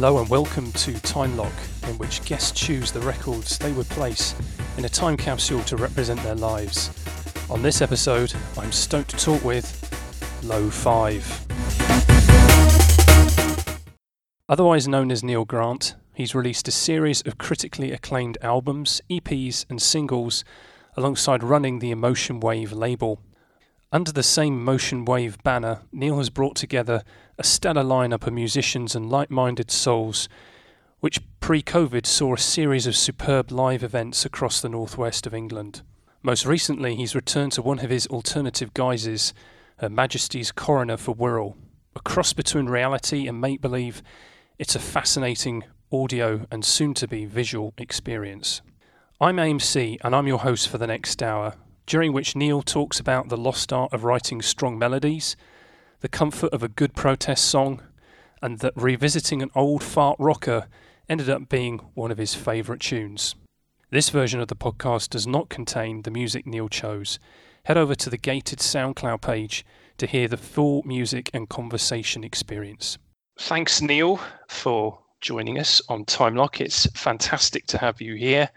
Hello and welcome to Time Lock, in which guests choose the records they would place in a time capsule to represent their lives. On this episode, I'm stoked to talk with Low 5. Otherwise known as Neil Grant, he's released a series of critically acclaimed albums, EPs, and singles alongside running the Emotion Wave label. Under the same Emotion Wave banner, Neil has brought together a stellar lineup of musicians and like minded souls, which pre COVID saw a series of superb live events across the northwest of England. Most recently, he's returned to one of his alternative guises, Her Majesty's Coroner for Wirral. A cross between reality and make believe, it's a fascinating audio and soon to be visual experience. I'm AMC and I'm your host for the next hour, during which Neil talks about the lost art of writing strong melodies the comfort of a good protest song, and that revisiting an old fart rocker ended up being one of his favourite tunes. This version of the podcast does not contain the music Neil chose. Head over to the gated SoundCloud page to hear the full music and conversation experience. Thanks, Neil, for joining us on Time Lock. It's fantastic to have you here.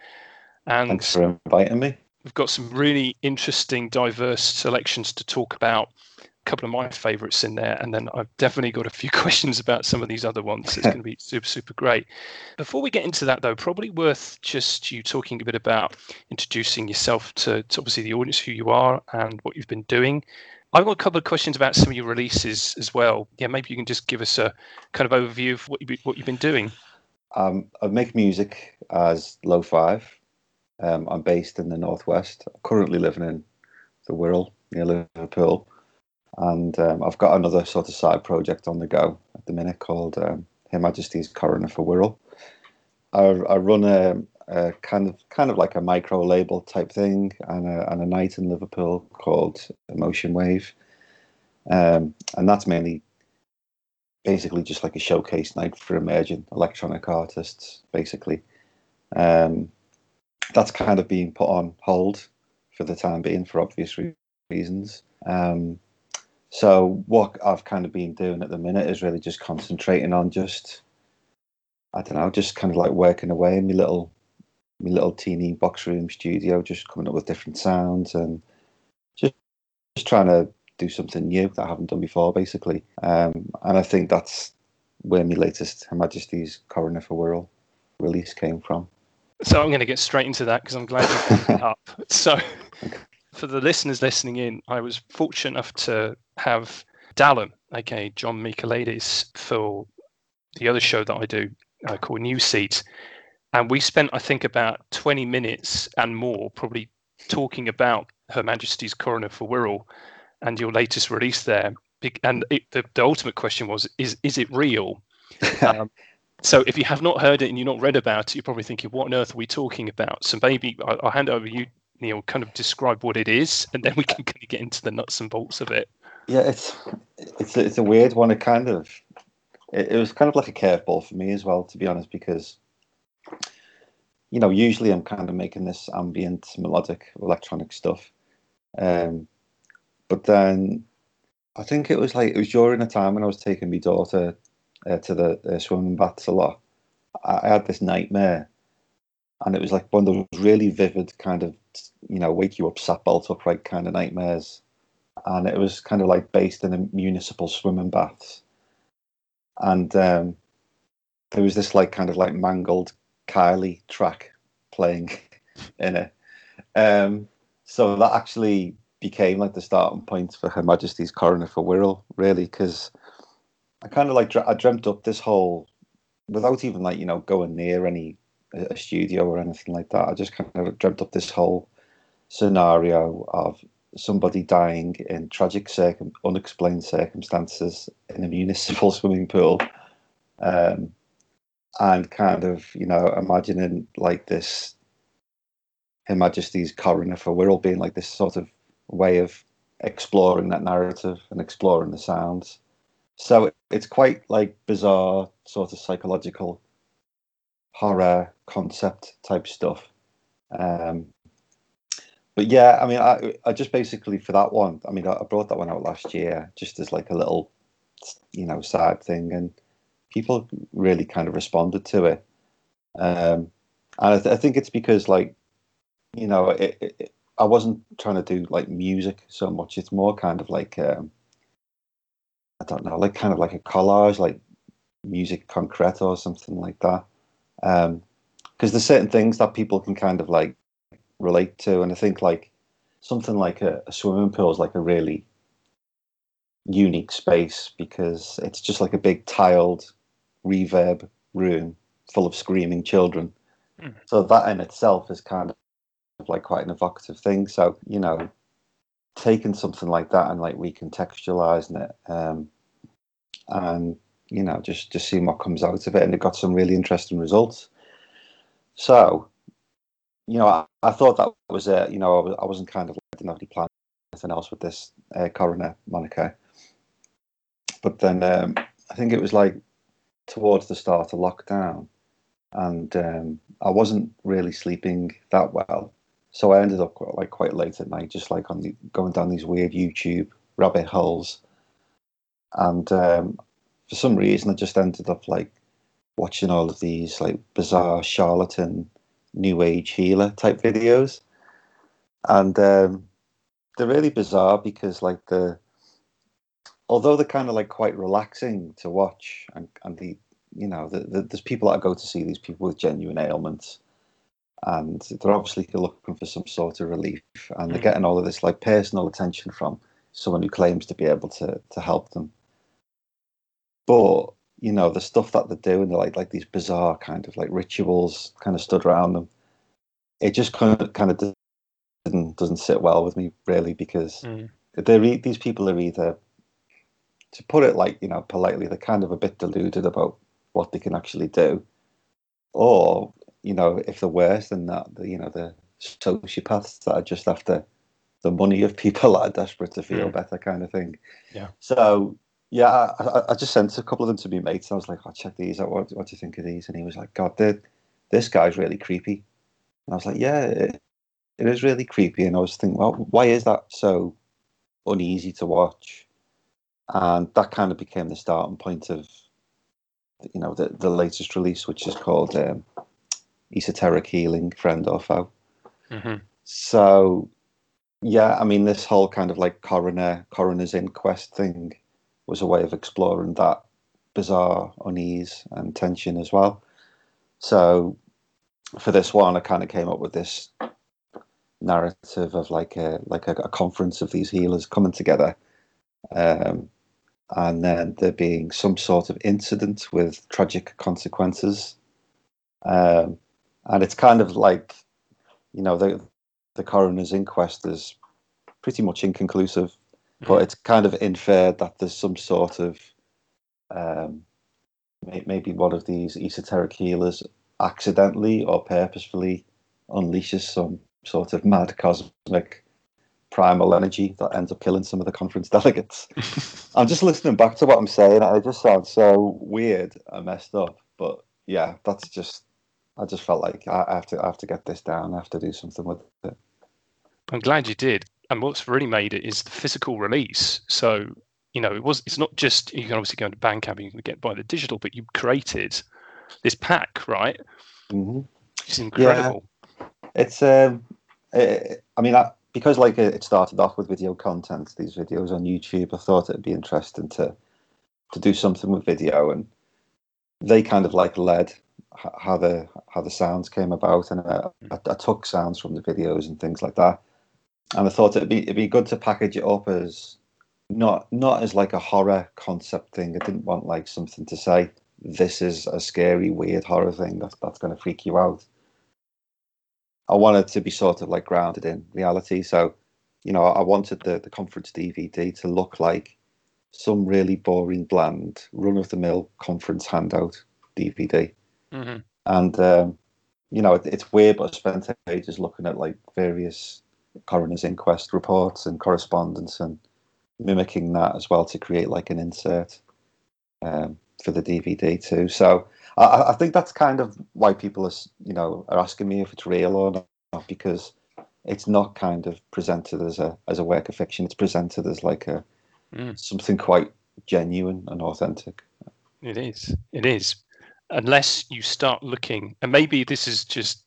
And Thanks for inviting me. We've got some really interesting, diverse selections to talk about A couple of my favorites in there, and then I've definitely got a few questions about some of these other ones. It's going to be super, super great. Before we get into that, though, probably worth just you talking a bit about introducing yourself to, to obviously the audience, who you are, and what you've been doing. I've got a couple of questions about some of your releases as well. Yeah, maybe you can just give us a kind of overview of what you've been, what you've been doing. Um, I make music as Low Five. Um, I'm based in the northwest. I'm currently living in the Wirral near Liverpool and um, I've got another sort of side project on the go at the minute called um, Her Majesty's Coroner for Wirral. I, I run a, a, kind of kind of like a micro label type thing and a, and a night in Liverpool called Emotion Wave, um, and that's mainly basically just like a showcase night for emerging electronic artists. Basically, um, that's kind of being put on hold for the time being for obvious reasons. Um, so what I've kind of been doing at the minute is really just concentrating on just I don't know, just kind of like working away in my little my little teeny box room studio, just coming up with different sounds and just just trying to do something new that I haven't done before, basically. Um, and I think that's where my latest Her Majesty's Coroner for Wirral release came from. So I'm going to get straight into that because I'm glad you brought it up. So for the listeners listening in, I was fortunate enough to have Dallum, aka John Michaelides, for the other show that I do uh, called New Seats. And we spent, I think, about 20 minutes and more probably talking about Her Majesty's Coroner for Wirral and your latest release there. And it, the, the ultimate question was, is, is it real? um, so if you have not heard it and you've not read about it, you're probably thinking, what on earth are we talking about? So maybe I'll, I'll hand over you Neil, kind of describe what it is, and then we can kind of get into the nuts and bolts of it. Yeah, it's it's it's a weird one. It kind of it, it was kind of like a curveball for me as well, to be honest, because you know usually I'm kind of making this ambient melodic electronic stuff, um, but then I think it was like it was during a time when I was taking my daughter uh, to the uh, swimming baths a lot. I, I had this nightmare and it was like one of those really vivid kind of you know wake you up sat bolt upright kind of nightmares. And it was kind of like based in a municipal swimming baths. And um, there was this like kind of like mangled kylie track playing in it. Um, so that actually became like the starting point for her majesty's coroner for wirral really because i kind of like i dreamt up this whole without even like you know going near any a studio or anything like that. I just kind of dreamt up this whole scenario of somebody dying in tragic, circum- unexplained circumstances in a municipal swimming pool, um, and kind of you know imagining like this Her Majesty's coroner for Wirral being like this sort of way of exploring that narrative and exploring the sounds. So it's quite like bizarre, sort of psychological horror concept type stuff. Um, but yeah, I mean, I, I just basically for that one, I mean, I, brought that one out last year just as like a little, you know, side thing, and people really kind of responded to it. Um, and I, th- I think it's because like you know it, it, I wasn't trying to do like music so much. It's more kind of like um, I don't know, like kind of like a collage, like music concreto or something like that. Because um, there's certain things that people can kind of like relate to, and I think like something like a, a swimming pool is like a really unique space because it's just like a big tiled reverb room full of screaming children. Mm. So that in itself is kind of like quite an evocative thing. So you know, taking something like that and like recontextualizing it, um, and you know, just just seeing what comes out of it, and it got some really interesting results. So, you know, I, I thought that was a, you know, I, was, wasn't kind of didn't have any plan anything else with this uh, coroner moniker, but then um, I think it was like towards the start of lockdown, and um, I wasn't really sleeping that well. So I ended up like quite late at night, just like on the, going down these weird YouTube rabbit holes, and um, for some reason I just ended up like watching all of these like bizarre charlatan new age healer type videos, and um, they're really bizarre because like the although they're kind of like quite relaxing to watch and and the you know, the, the, there's people that go to see these people with genuine ailments, and they're obviously looking for some sort of relief, and they're mm. getting all of this like personal attention from someone who claims to be able to to help them. But you know, the stuff that they're doing, they're like like these bizarre kind of like rituals kind of stood around them. It just kind of kind of doesn't doesn't sit well with me really because mm. they're these people are either to put it like you know politely they're kind of a bit deluded about what they can actually do, or you know, if they're worse than that, the, you know, the sociopaths that are just after the money of people that are desperate to feel mm. better, kind of thing. Yeah. So yeah, I, I, just sent a couple of them to me mates. I was like, "I'll oh, check these out. What, what do you think of these?" And he was like, "God, this guy's really creepy." And I was like, "Yeah, it, it is really creepy." And I was thinking, "Well, why is that so uneasy to watch?" And that kind of became the starting point of you know the the latest release, which is called um, Esoteric Healing, Friend or Foe. Mm-hmm. So, yeah, I mean, this whole kind of like coroner coroner's inquest thing was a way of exploring that bizarre unease and tension as well. So, for this one, I kind of came up with this narrative of like a like a, a conference of these healers coming together um, and then there being some sort of incident with tragic consequences. Um, and it's kind of like, you know, the the coroner's inquest is pretty much inconclusive. But it's kind of inferred that there's some sort of um, maybe one of these esoteric healers accidentally or purposefully unleashes some sort of mad cosmic primal energy that ends up killing some of the conference delegates. I'm just listening back to what I'm saying. It just sounds so weird and messed up. But yeah, that's just. I just felt like I have to. I have to get this down. I have to do something with it. I'm glad you did. And what's really made it is the physical release. So you know, it was. It's not just you can obviously go into Bandcamp and you can get by the digital, but you created this pack, right? Mm-hmm. It's incredible. Yeah. It's. Um. It, I mean, I, because like it started off with video content, these videos on YouTube, I thought it'd be interesting to to do something with video, and they kind of like led how the how the sounds came about, and I, I, I took sounds from the videos and things like that, and I thought it'd be it'd be good to package it up as not not as like a horror concept thing. I didn't want like something to say this is a scary, weird horror thing that that's going to freak you out. I wanted to be sort of like grounded in reality. So, you know, I wanted the, the conference DVD to look like some really boring, bland, run of the mill conference handout DVD. Mm-hmm. And, um, you know, it, it's weird, but I spent ages looking at like various coroner's inquest reports and correspondence and mimicking that as well to create like an insert um, for the DVD too. So I, I, think that's kind of why people are, you know, are asking me if it's real or not, because it's not kind of presented as a as a work of fiction. It's presented as like a mm. something quite genuine and authentic. It is. It is. Unless you start looking, and maybe this is just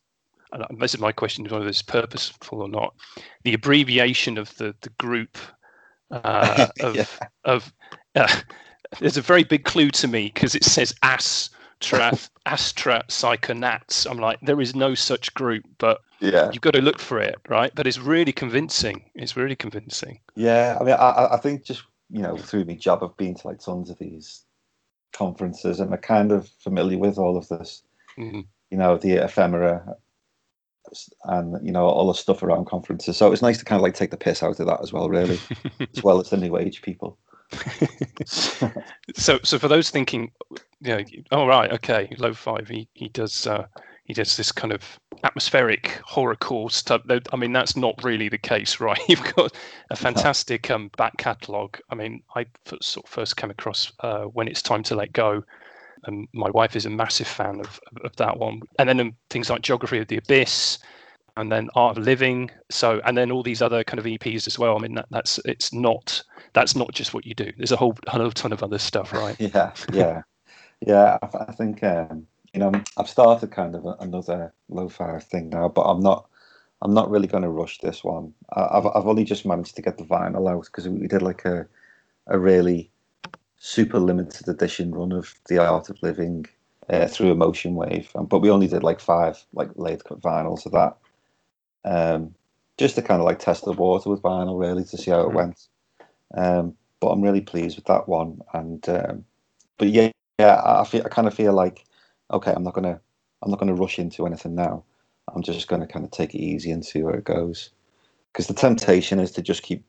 this is my question is whether this is purposeful or not. The abbreviation of the the group uh, of yeah. of uh, there's a very big clue to me because it says AS Astra Psychonauts. I'm like, there is no such group, but yeah, you've got to look for it, right? But it's really convincing. It's really convincing. Yeah, I mean, I, I think just you know through my job, I've been to like tons of these conferences, and I'm kind of familiar with all of this. Mm-hmm. You know, the ephemera and you know all the stuff around conferences. So it was nice to kind of like take the piss out of that as well, really, as well as the new age people. so, so for those thinking, you know, oh right, okay, low five, he he does uh, he does this kind of atmospheric horrorcore stuff. I mean, that's not really the case, right? You've got a fantastic um, back catalogue. I mean, I sort of first came across uh, when it's time to let go. And my wife is a massive fan of, of that one. And then um, things like Geography of the Abyss, and then Art of Living. So, and then all these other kind of EPs as well. I mean, that, that's it's not that's not just what you do. There's a whole, whole ton of other stuff, right? yeah, yeah, yeah. I, I think um, you know I've started kind of another lo-fi thing now, but I'm not. I'm not really going to rush this one. I've I've only just managed to get the vinyl out because we did like a a really super limited edition run of The Art of Living uh, through Emotion Wave, but we only did like five like lathe cut vinyls of that um, just to kind of like test the water with vinyl, really, to see how it hmm. went. Um, but I'm really pleased with that one. And um, but yeah, yeah, I feel I kind of feel like okay, I'm not gonna I'm not gonna rush into anything now. I'm just gonna kind of take it easy and see where it goes. Because the temptation is to just keep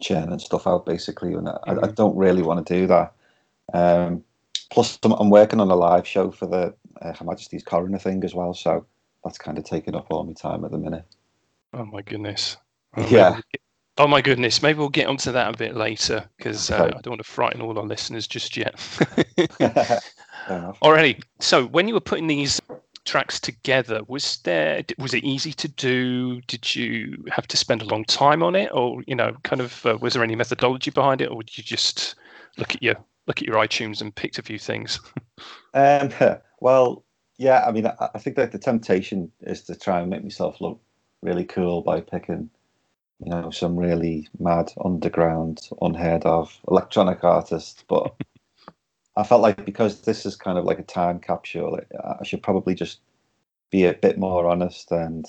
churning stuff out, basically, and I, I mm-hmm. don't really want to do that. Um, plus, I'm, I'm, working on a live show for the uh, Her Majesty's Coroner thing as well, so that's kind of taking up all my time at the minute. Oh my goodness. Oh, yeah. oh my goodness. Maybe we'll get onto that a bit later because uh, I don't want to frighten all our listeners just yet. Alrighty. So when you were putting these tracks together, was there was it easy to do? Did you have to spend a long time on it, or you know, kind of uh, was there any methodology behind it, or did you just look at your look at your iTunes and picked a few things? um, well, yeah, I mean, I, I think that the temptation is to try and make myself look really cool by picking, you know, some really mad underground, unheard of electronic artist. But I felt like because this is kind of like a time capsule, I should probably just be a bit more honest and,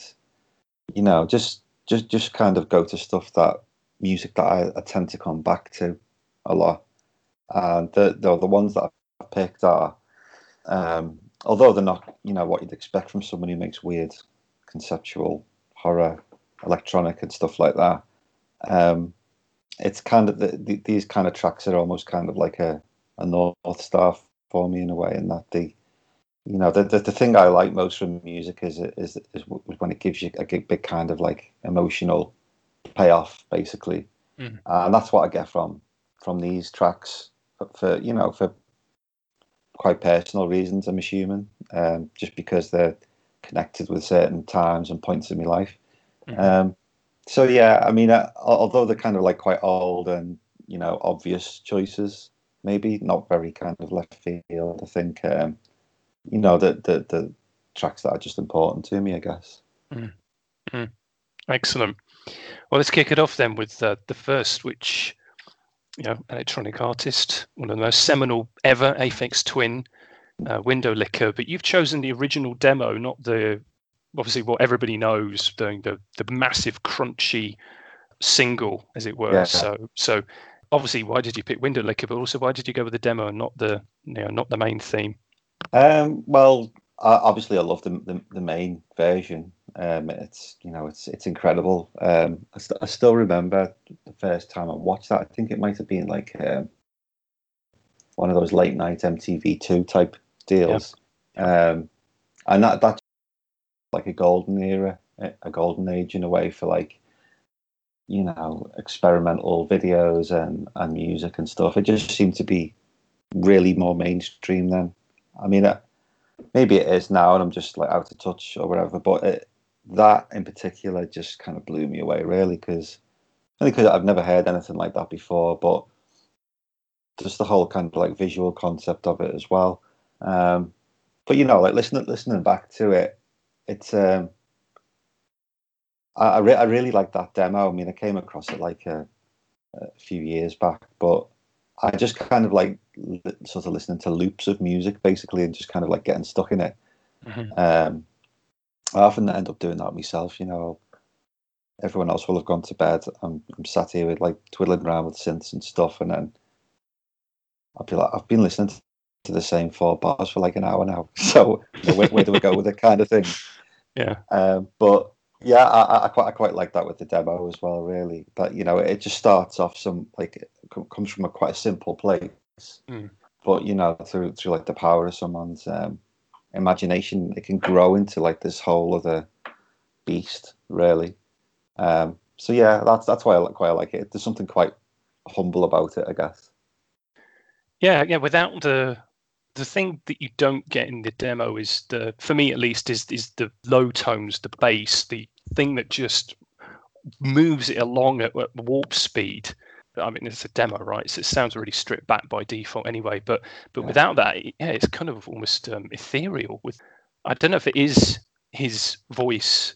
you know, just just just kind of go to stuff that music that I, I tend to come back to a lot. And the the, the ones that I picked are um, although they're not, you know, what you'd expect from someone who makes weird conceptual horror, electronic and stuff like that. Um, it's kind of the, the, these kind of tracks are almost kind of like a, a north star for me in a way, and that the, you know, the, the, the thing I like most from music is is is when it gives you a big kind of like emotional payoff, basically, mm. and that's what I get from from these tracks for, for you know for quite personal reasons, I'm assuming, um, just because they're connected with certain times and points in my life. Mm-hmm. Um, so yeah, I mean, uh, although they're kind of like quite old and you know obvious choices, maybe not very kind of left field. I think um, you know the, the the tracks that are just important to me, I guess. Mm-hmm. Excellent. Well, let's kick it off then with uh, the first, which you know, electronic artist, one of the most seminal ever, Aphex Twin, uh, Window Licker. But you've chosen the original demo, not the obviously what everybody knows, the the, the massive crunchy single, as it were. Yeah. So so obviously, why did you pick Window Licker? But also, why did you go with the demo and not the you know not the main theme? Um, well, obviously, I love the, the, the main version. Um, it's you know it's it's incredible. Um, I, st- I, still remember the first time I watched that. I think it might have been like um, one of those late night MTV two type deals, um, and that that's like a golden era, a golden age in a way for like you know experimental videos and and music and stuff. It just seemed to be really more mainstream then. I mean, uh, maybe it is now, and I'm just like out of touch or whatever. But it, that in particular just kind of blew me away, really, because only because I've never heard anything like that before. But just the whole kind of like visual concept of it as well. Um, but you know, like listening listening back to it, it's um, I I, re- I really like that demo. I mean, I came across it like a, a few years back, but I just kind of like li- sort of listening to loops of music basically, and just kind of like getting stuck in it. Mhm. Um, I often end up doing that myself. You know, everyone else will have gone to bed. I'm, I'm sat here with like twiddling around with synths and stuff, and then I'll be like, I've been listening to the same four bars for like an hour now. So you know, where, where do we go with it, kind of thing. Yeah. Um, but yeah, I, I- quite I quite like that with the demo as well. Really, but you know, it just starts off some like it comes from a quite a simple place, Mm. but you know, through through like the power of someone's um, imagination, it can grow into like this whole other beast. Really. Um, so yeah, that's that's why I I like it. There's something quite humble about it, I guess. Yeah, yeah. Without the the thing that you don't get in the demo is the for me at least is is the low tones, the bass, the thing that just moves it along at, at warp speed. I mean, it's a demo, right? So it sounds really stripped back by default anyway. But but Yeah. without that, yeah, it's kind of almost um, ethereal. With I don't know if it is his voice.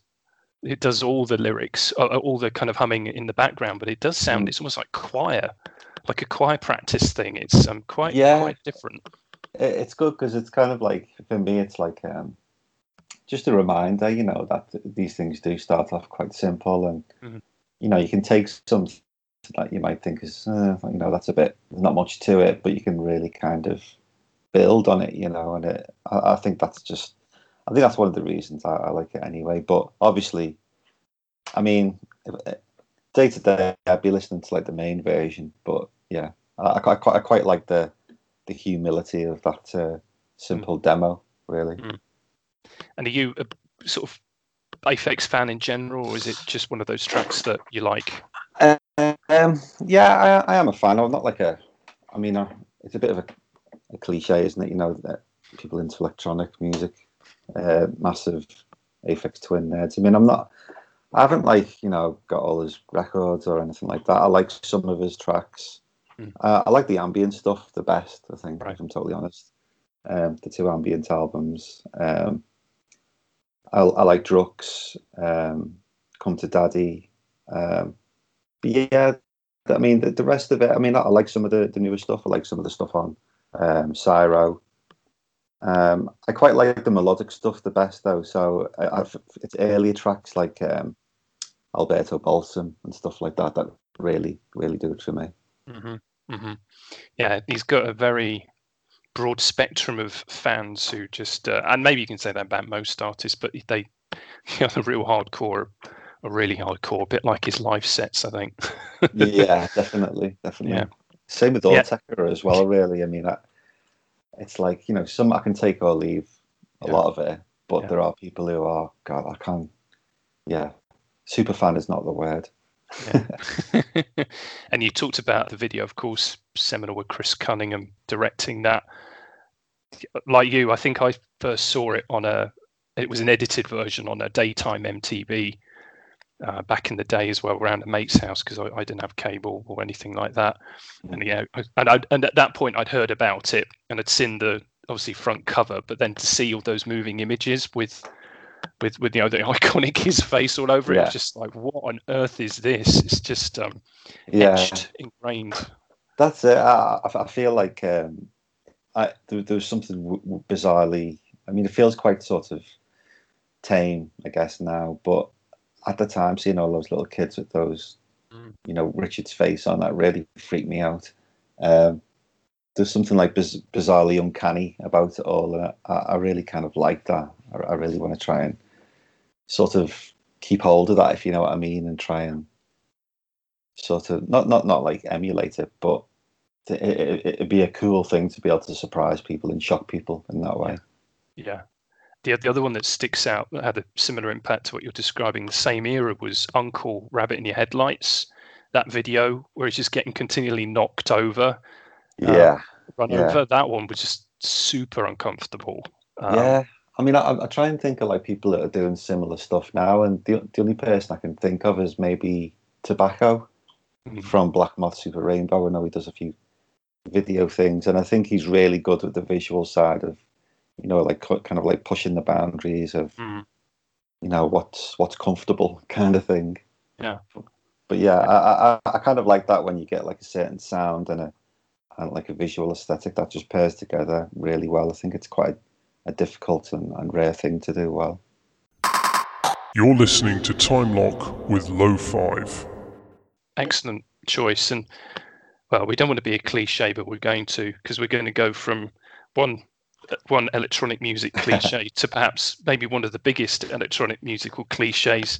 It does all the lyrics, uh, all the kind of humming in the background, but it does sound. Mm. It's almost like choir, like a choir practice thing. It's um, quite Yeah. quite different. It, it's good because it's kind of like for me it's like um just a reminder you know that these things do start off quite simple and Mhm. you know you can take something that you might think is uh, you know that's a bit there's not much to it but you can really kind of build on it you know and it, I, I think that's just i think that's one of the reasons i, I like it anyway but obviously i mean day to day i'd be listening to like the main version but yeah i, I, quite, I quite like the the humility of that uh, simple demo really. And are you a sort of Aphex fan in general, or is it just one of those tracks that you like? um, yeah I, I am a fan. I'm not like a i mean uh, it's a bit of a, a cliche isn't it? You know that people into electronic music uh, massive aphex twin nerds. I mean i'm not i haven't like you know got all his records or anything like that. I like some of his tracks Mm. uh, i like the ambient stuff the best i think Right. if i'm totally honest um, the two ambient albums um, I, I like Drukqs, um, Come to Daddy. Um, but yeah, I mean, the, the rest of it, I mean, I, I like some of the, the newer stuff. I like some of the stuff on um, Syro. Um, I quite like the melodic stuff the best, though. So I, I've, it's earlier tracks like um, Alberto Balsam and stuff like that that really, really do it for me. hmm hmm Yeah, he's got a very broad spectrum of fans who just, uh, and maybe you can say that about most artists, but they, you know, the real hardcore are really hardcore, a bit like his live sets, I think. yeah, definitely, definitely. Yeah. Same with Yeah. Autechre as well. Really, I mean, I, it's like you know, some I can take or leave a Yeah. lot of it, but Yeah. there are people who are God, I can't. Yeah, super fan is not the word. Yeah. and you talked about the video, of course, seminal with Chris Cunningham directing that. Like you, I think I first saw it on a. It was an edited version on a daytime MTV uh, back in the day as well, around a mate's house because I, I didn't have cable or anything like that. And yeah, and I, and at that point I'd heard about it and had seen the obviously front cover, but then to see all those moving images with with with you know the iconic his face all over it, Yeah. was just like what on earth is this? It's just um, Yeah, etched, ingrained. that's it. I, I feel like um, I there, there was something w- w- bizarrely. I mean, it feels quite sort of tame, I guess now, but at the time, seeing all those little kids with those, Mm. you know, Richard's face on that really freaked me out. Um, there's something like biz- bizarrely uncanny about it all, and I, I really kind of like that. I, I really want to try and sort of keep hold of that, if you know what I mean, and try and sort of not not not like emulate it, but it, it, it'd be a cool thing to be able to surprise people and shock people in that way. Yeah. The, the other one that sticks out that had a similar impact to what you're describing, the same era, was UNKLE Rabbit in Your Headlights. That video where he's just getting continually knocked over, Um, Yeah, run Yeah. over. That one was just super uncomfortable. Um, yeah. I mean, I, I try and think of like people that are doing similar stuff now, and the the only person I can think of is maybe Tobacco Mhm. from Black Moth Super Rainbow. I know he does a few video things, and I think he's really good with the visual side of, you know, like kind of like pushing the boundaries of, Mm. you know, what's what's comfortable kind of thing. Yeah. But yeah, I, I I kind of like that when you get like a certain sound and a and like a visual aesthetic that just pairs together really well. I think it's quite a difficult and, and rare thing to do well. You're listening to Time Lock with Low Five. Excellent choice. And well, we don't want to be a cliche, but we're going to because we're going to go from one one electronic music cliche to perhaps maybe one of the biggest electronic musical cliches.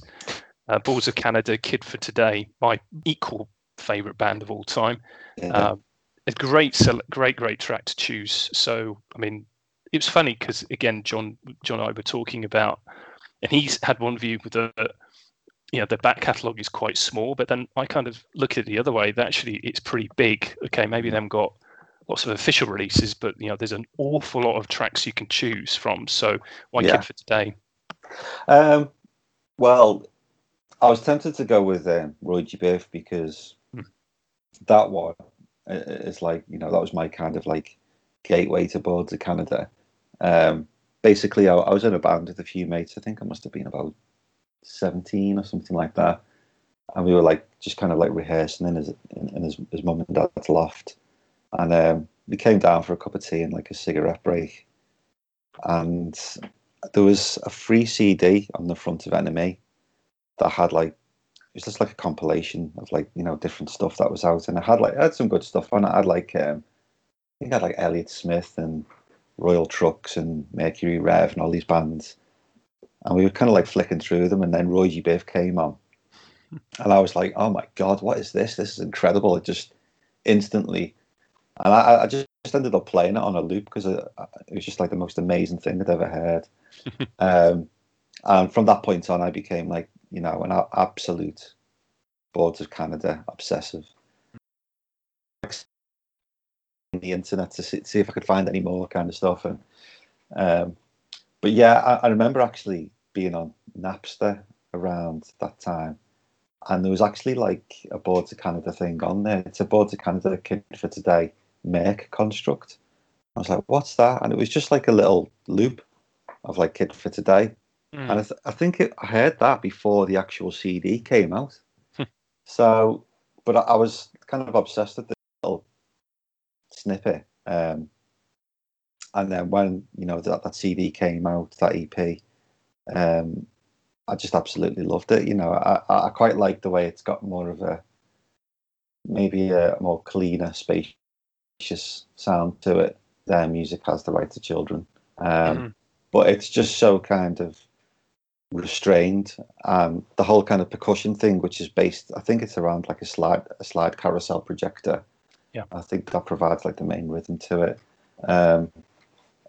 Uh, Boards of Canada, Kid for Today, my equal favorite band of all time. Yeah. Um, a great, great, great track to choose. So, I mean, it was funny because again, John, John and I were talking about, and he's had one view with the, you know, the back catalogue is quite small, but then I kind of look at it the other way. That actually, it's pretty big. Okay, maybe they've got lots of official releases, but you know, there's an awful lot of tracks you can choose from. So, why Yeah. Kid for Today? Um, well, I was tempted to go with um, Roygbiv because Hmm. that one is like you know that was my kind of like gateway to Boards of Canada. Um, basically, I, I was in a band with a few mates. I think I must have been about seventeen or something like that, and we were like just kind of like rehearsing in his in, in his, his mum and dad's loft, and um, we came down for a cup of tea and like a cigarette break, and there was a free CD on the front of NME that had like it was just like a compilation of like you know different stuff that was out, and it had like it had some good stuff on it. I had like um, I think I had like Elliott Smith and Royal Trux and Mercury Rev and all these bands, and we were kind of like flicking through them, and then Roygbiv came on, and I was like, oh my god, what is this? This is incredible! It just instantly, and I, I just just ended up playing it on a loop because it, it was just like the most amazing thing I'd ever heard. um, and from that point on, I became like you know an absolute Boards of Canada obsessive. The internet to see, see if I could find any more kind of stuff, and um, but yeah, I, I remember actually being on Napster around that time, and there was actually like a Boards of Canada thing on there. It's a Boards of Canada Kid for Today make construct. I was like, what's that? And it was just like a little loop of like Kid for Today. Mm. And I, th- I think it, I heard that before the actual CD came out. Hmm. so, but I, I was kind of obsessed with snippet. Um, and then when you know that, that CD came out, that EP, um, I just absolutely loved it. You know, I, I quite like the way it's got more of a maybe a more cleaner, spacious sound to it. Their music has the right to children, um, Mhm. but it's just so kind of restrained. Um, the whole kind of percussion thing, which is based, I think it's around like a slide, a slide carousel projector. Yeah. I think that provides like the main rhythm to it. Um,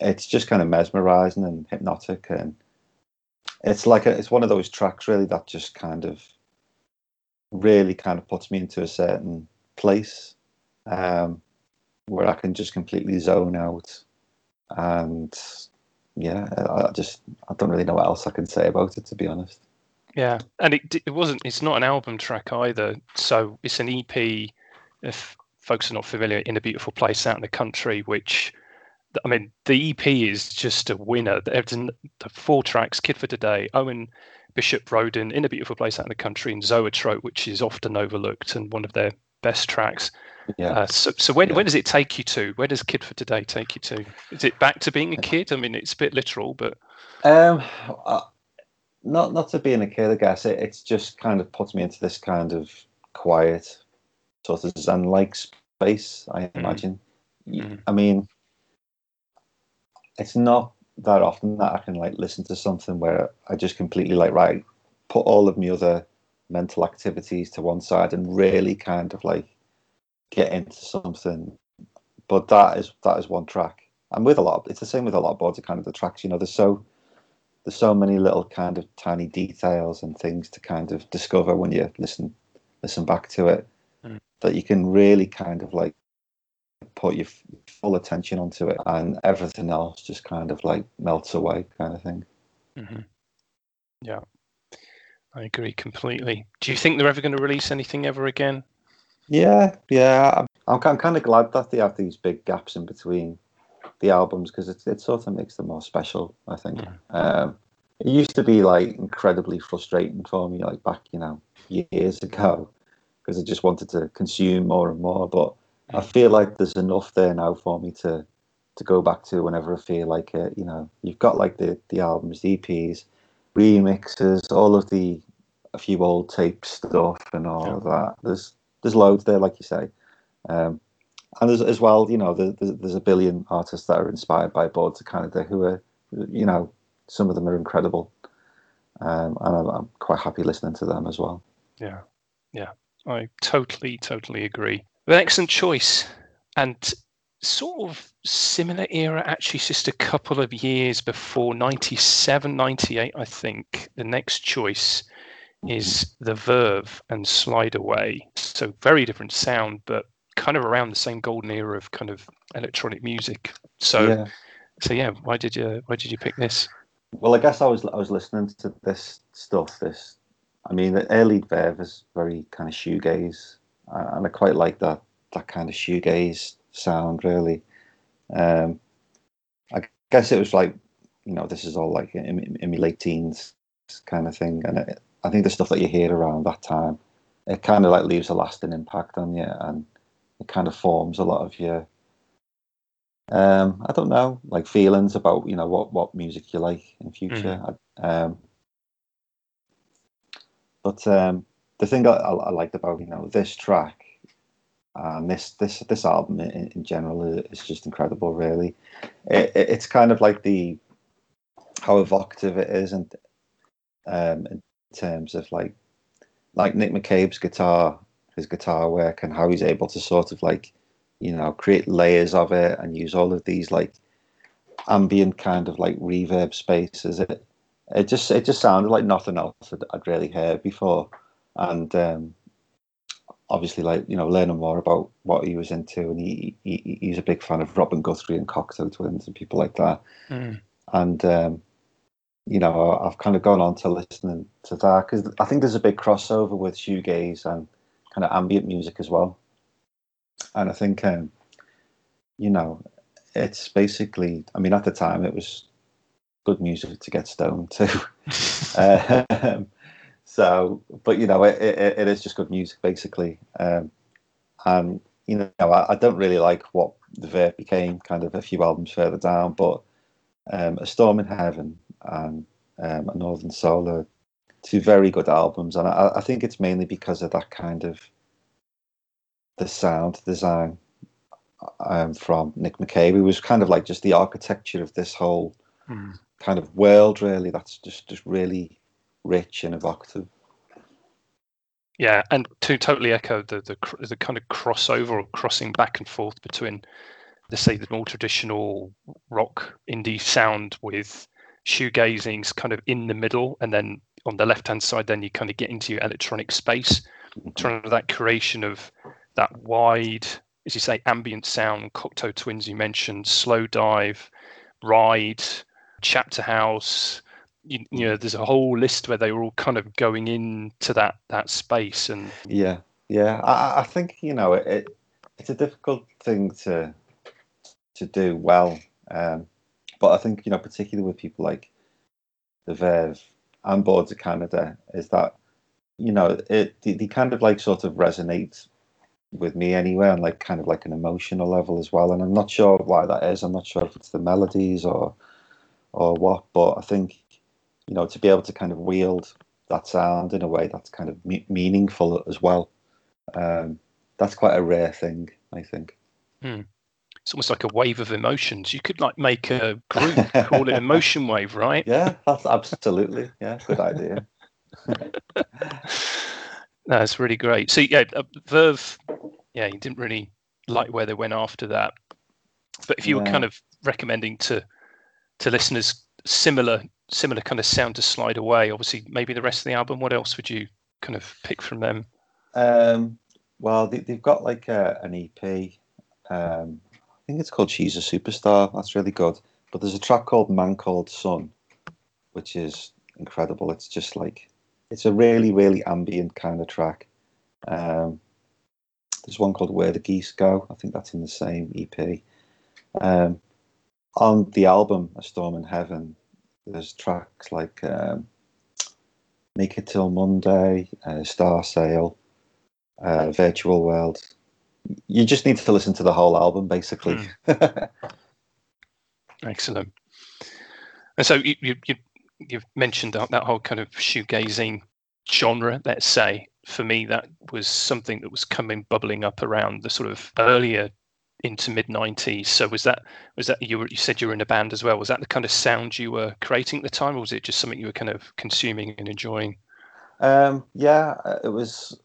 it's just kind of mesmerizing and hypnotic, and it's like a, it's one of those tracks really that just kind of really kind of puts me into a certain place um, where I can just completely zone out and yeah, I I just I don't really know what else I can say about it to be honest. Yeah, and it it wasn't. It's not an album track either. So it's an EP. If folks are not familiar, in a beautiful place out in the country, which I mean, the EP is just a winner. There's the four tracks: "Kid for Today," Amo Bishop Roden, "In a Beautiful Place Out in the Country," and "Zoetrope," which is often overlooked and one of their best tracks. Yeah. Uh, so, so where, Yeah. where does it take you to? Where does "Kid for Today" take you to? Is it back to being a kid? I mean, it's a bit literal, but Um, uh, not not to being a kid, I guess it, it's just kind of puts me into this kind of quiet, sort of zen-like space. I imagine. Y- Mhm. I mean, it's not that often that I can like listen to something where I just completely like right, put all of my other mental activities to one side and really kind of like get into something. But that is that is one track. And with a lot, of, it's the same with a lot of boards of kind of the tracks. You know, there's so there's so many little kind of tiny details and things to kind of discover when you listen listen back to it Mm. That you can really kind of like put your full attention onto it and everything else just kind of like melts away kind of thing hmm Yeah, I agree completely. Do you think they're ever going to release anything ever again? yeah yeah I'm, I'm kind of glad that they have these big gaps in between the albums because it, it sort of makes them more special. I think um, it used to be like incredibly frustrating for me, like back you know years ago, because I just wanted to consume more and more. But I feel like there's enough there now for me to to go back to whenever I feel like it. You know, you've got like the the albums, the EPs, remixes, all of the a few old tape stuff and all Yeah. of that. There's there's loads there, like you say. Um, and there's as well, you know, there's, there's a billion artists that are inspired by Boards of Canada who are, you know, some of them are incredible. Um, and I'm, I'm quite happy listening to them as well. Yeah, yeah, I totally, totally agree. An excellent choice, and sort of similar era. Actually, just a couple of years before 97, 98, I think. The next choice is the Verve and Slide Away. So very different sound, but kind of around the same golden era of kind of electronic music. So, yeah. so yeah, why did you why did you pick this? Well, I guess I was I was listening to this stuff. This, I mean, the early Verve is very kind of shoegaze, uh, and I quite like that that kind of shoegaze sound. Really, um, I guess it was like, you know, this is all like in, in, in my late teens kind of thing, and it, I think the stuff that you hear around that time, it kind of like leaves a lasting impact on you, and it kind of forms a lot of your um, I don't know, like feelings about you know what what music you like in future. I, um, but um, the thing I, I, I liked about you know this track and this this this album in, in general is just incredible. Really, it, it, it's kind of like the how evocative it is, and um, in terms of like like Nick McCabe's guitar, his guitar work, and how he's able to sort of like you know create layers of it and use all of these like ambient kind of like reverb spaces it it just it just sounded like nothing else I'd, I'd really heard before and um obviously like you know learning more about what he was into and he, he he's a big fan of Robin Guthrie and Cocteau Twins and people like that Mm. and um you know I've kind of gone on to listening to that because I think there's a big crossover with shoegaze and kind of ambient music as well and I think um, you know it's basically. I mean, at the time, it was good music to get stoned to. um, so, but you know, it, it, it is just good music basically, um, and you know, I, I don't really like what the Verve became. Kind of a few albums further down, but um, a Storm in Heaven and um, a Northern Soul are two very good albums, and I, I think it's mainly because of that kind of the sound design um, from Nick McCabe. It was kind of like just the architecture of this whole Mm. kind of world, really. That's just just really rich and evocative. Yeah, and to totally echo the the the kind of crossover or crossing back and forth between, let's say, the more traditional rock indie sound with shoegazing's kind of in the middle, and then on the left hand side, then you kind of get into your electronic space, trying to that creation of that wide, as you say, ambient sound. Cocteau Twins, you mentioned, Slowdive, Ride, Chapterhouse you, you know there's a whole list where they were all kind of going into that that space and Yeah, yeah. I, I- I think you know it, it. It's a difficult thing to to do well, um, but I think you know particularly with people like the Verve and Boards of Canada is that you know it they, they kind of like sort of resonate with me anyway on like kind of like an emotional level as well, and I'm not sure why that is. I'm not sure if it's the melodies or or what, but I think you know to be able to kind of wield that sound in a way that's kind of me- meaningful as well. Um, that's quite a rare thing, I think. it's almost like a wave of emotions you could like make a group call it emotion wave right Yeah, that's absolutely yeah, good idea. that's really great so yeah uh, verve yeah you didn't really like where they went after that but if you were kind of recommending to to listeners similar similar kind of sound to slide away obviously maybe the rest of the album what else would you kind of pick from them Um, well, they, they've got like a, an EP. Um, I think it's called "She's a Superstar." That's really good. But there's a track called "Man Called Sun," which is incredible. It's just like it's a really, really ambient kind of track. Um, there's one called Where the Geese Go. I think that's in the same EP. On the album A Storm in Heaven, there's tracks like um, Make It Till Monday, uh, Star Sail, uh, Virtual World. You just need to listen to the whole album, basically. Mm. Excellent. And so you, you, you you've mentioned that, that whole kind of shoegazing genre, let's say. For me, that was something that was coming bubbling up around the sort of earlier into mid '90s. So was that was that you were, you said you were in a band as well? Was that the kind of sound you were creating at the time, or was it just something you were kind of consuming and enjoying? Um, yeah, uh, it was.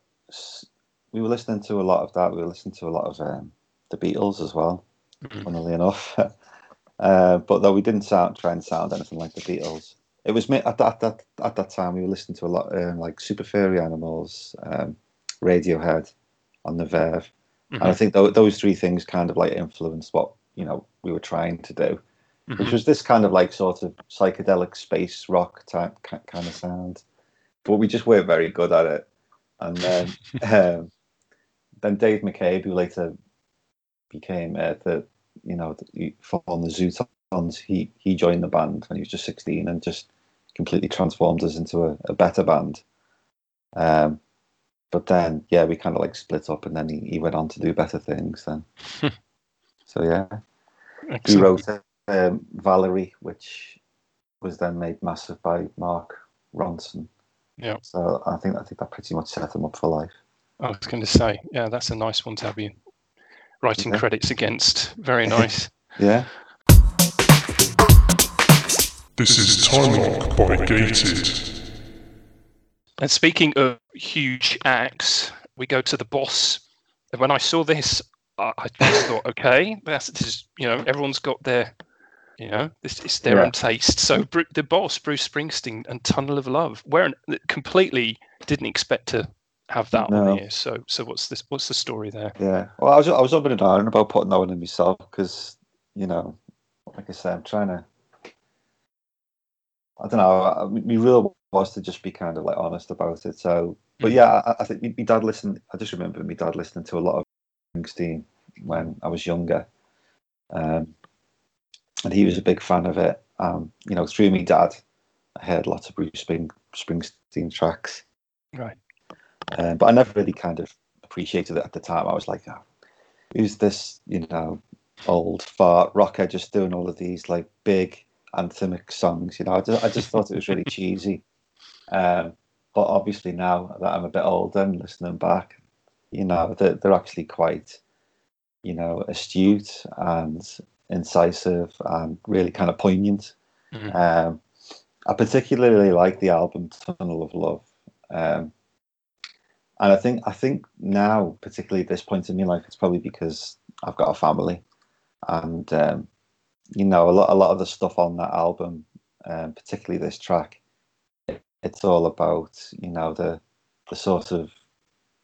We were listening to a lot of that. We were listening to a lot of um, the Beatles as well. Mm-hmm. Funnily enough, uh, but though we didn't sound try and sound anything like the Beatles, it was me at that, at that at that time we were listening to a lot um, like Super Furry Animals, um, Radiohead, on the Verve, mm-hmm. and I think th- those three things kind of like influenced what you know we were trying to do, mm-hmm. which was this kind of like sort of psychedelic space rock type kind of sound, but we just weren't very good at it, and then um, then Dave McCabe, who later became uh, the you know the, from the Zutons, he he joined the band when he was just sixteen and just completely transformed us into a, a better band. Um, but then, yeah, we kind of like split up, and then he, he went on to do better things. Then, so yeah, Excellent. he wrote um, Valerie, which was then made massive by Mark Ronson. Yeah. So I think I think that pretty much set him up for life. I was going to say, yeah, that's a nice one to have you writing yeah. credits against. Very nice. yeah. This is Time Lock by Gated. And speaking of huge acts, we go to the boss. And when I saw this, I just thought, okay, that's this you know, everyone's got their, you know, this is their yeah. own taste. So the boss, Bruce Springsteen, and Tunnel of Love, where completely didn't expect to have that no. on here. So, so what's this? What's the story there? Yeah, well, I was I was up and down about putting that one in myself because you know, like I said, I'm trying to I don't know. My real was to just be kind of like honest about it. So, but mm. yeah, I, I think my dad listened. I just remember my dad listening to a lot of Springsteen when I was younger, um, and he was a big fan of it. Um, you know, through my dad, I heard lots of Bruce Spring, Springsteen tracks. Right. Um, but I never really kind of appreciated it at the time. I was like, oh, who's this? You know, old fart rocker just doing all of these like big anthemic songs. You know, I just, I just thought it was really cheesy. Um, but obviously now that I'm a bit older and listening back, you know, they're, they're actually quite, you know, astute and incisive and really kind of poignant. Mm-hmm. Um, I particularly like the album Tunnel of Love. Um, and I think I think now, particularly at this point in my life, it's probably because I've got a family, and um, you know, a lot, a lot of the stuff on that album, um, particularly this track, it's all about, you know, the the sort of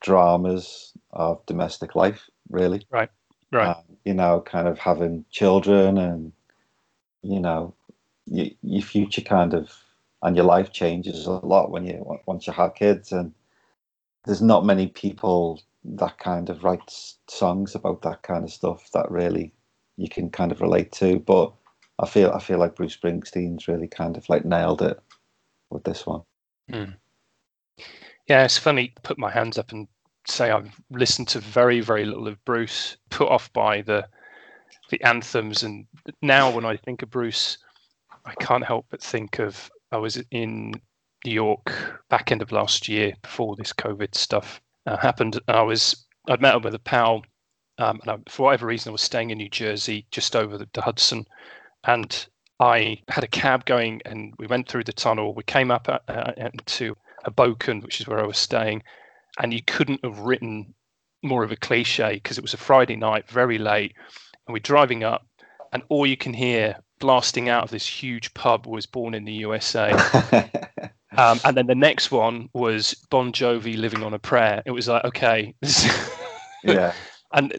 dramas of domestic life, really. Right. Right. Um, you know, kind of having children and, you know, your, your future kind of and your life changes a lot when you once you have kids and there's not many people that kind of writes songs about that kind of stuff that really you can kind of relate to. But I feel I feel like Bruce Springsteen's really kind of like nailed it with this one. Mm. Yeah, it's funny. Put my hands up and say I've listened to very very little of Bruce. Put off by the the anthems, and now when I think of Bruce, I can't help but think of I was in New York back end of last year before this COVID stuff uh, happened. I was I'd met up with a pal um, and I, for whatever reason, I was staying in New Jersey, just over the, the Hudson, and I had a cab going, and we went through the tunnel. We came up uh, uh, to Hoboken, which is where I was staying, and you couldn't have written more of a cliche because it was a Friday night, very late, and we're driving up, and all you can hear blasting out of this huge pub was born in the USA. um, and then the next one was Bon Jovi living on a prayer. It was like, okay, yeah and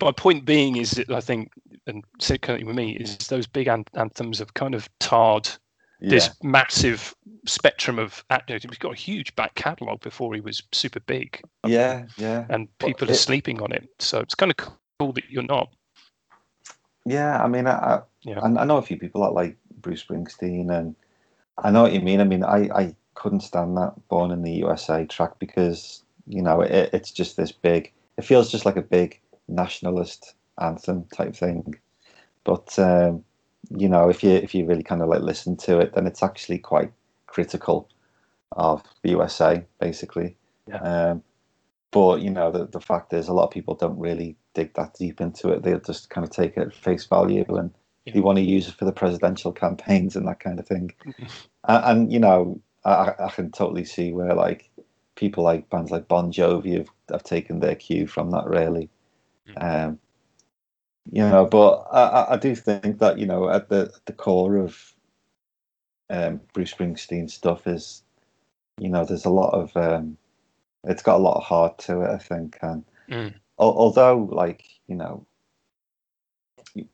my point being is that I think, and certainly with me, is those big an- anthems have kind of tarred yeah. this massive spectrum of actors. He's got a huge back catalogue before he was super big. Yeah, yeah. And But people are it- sleeping on it. So it's kind of cool that you're not. Yeah, I mean, I, I, Yeah. I I know a few people that like Bruce Springsteen, and I know what you mean. I mean, I, I couldn't stand that Born in the USA track because, you know, it, it's just this big, it feels just like a big nationalist anthem type thing. But, um, you know, if you if you really kind of like listen to it, then it's actually quite critical of the USA, basically. Yeah. Um, but you know, the the fact is, a lot of people don't really dig that deep into it. They'll just kind of take it at face value, and Yeah. they want to use it for the presidential campaigns and that kind of thing. and, and you know, I, I can totally see where like people like bands like Bon Jovi have, have taken their cue from that. Really, um, you know, but I, I- do think that you know at the at the core of um, Bruce Springsteen stuff is, you know, there's a lot of um, it's got a lot of heart to it. I think, and Mm. al- although like you know, you,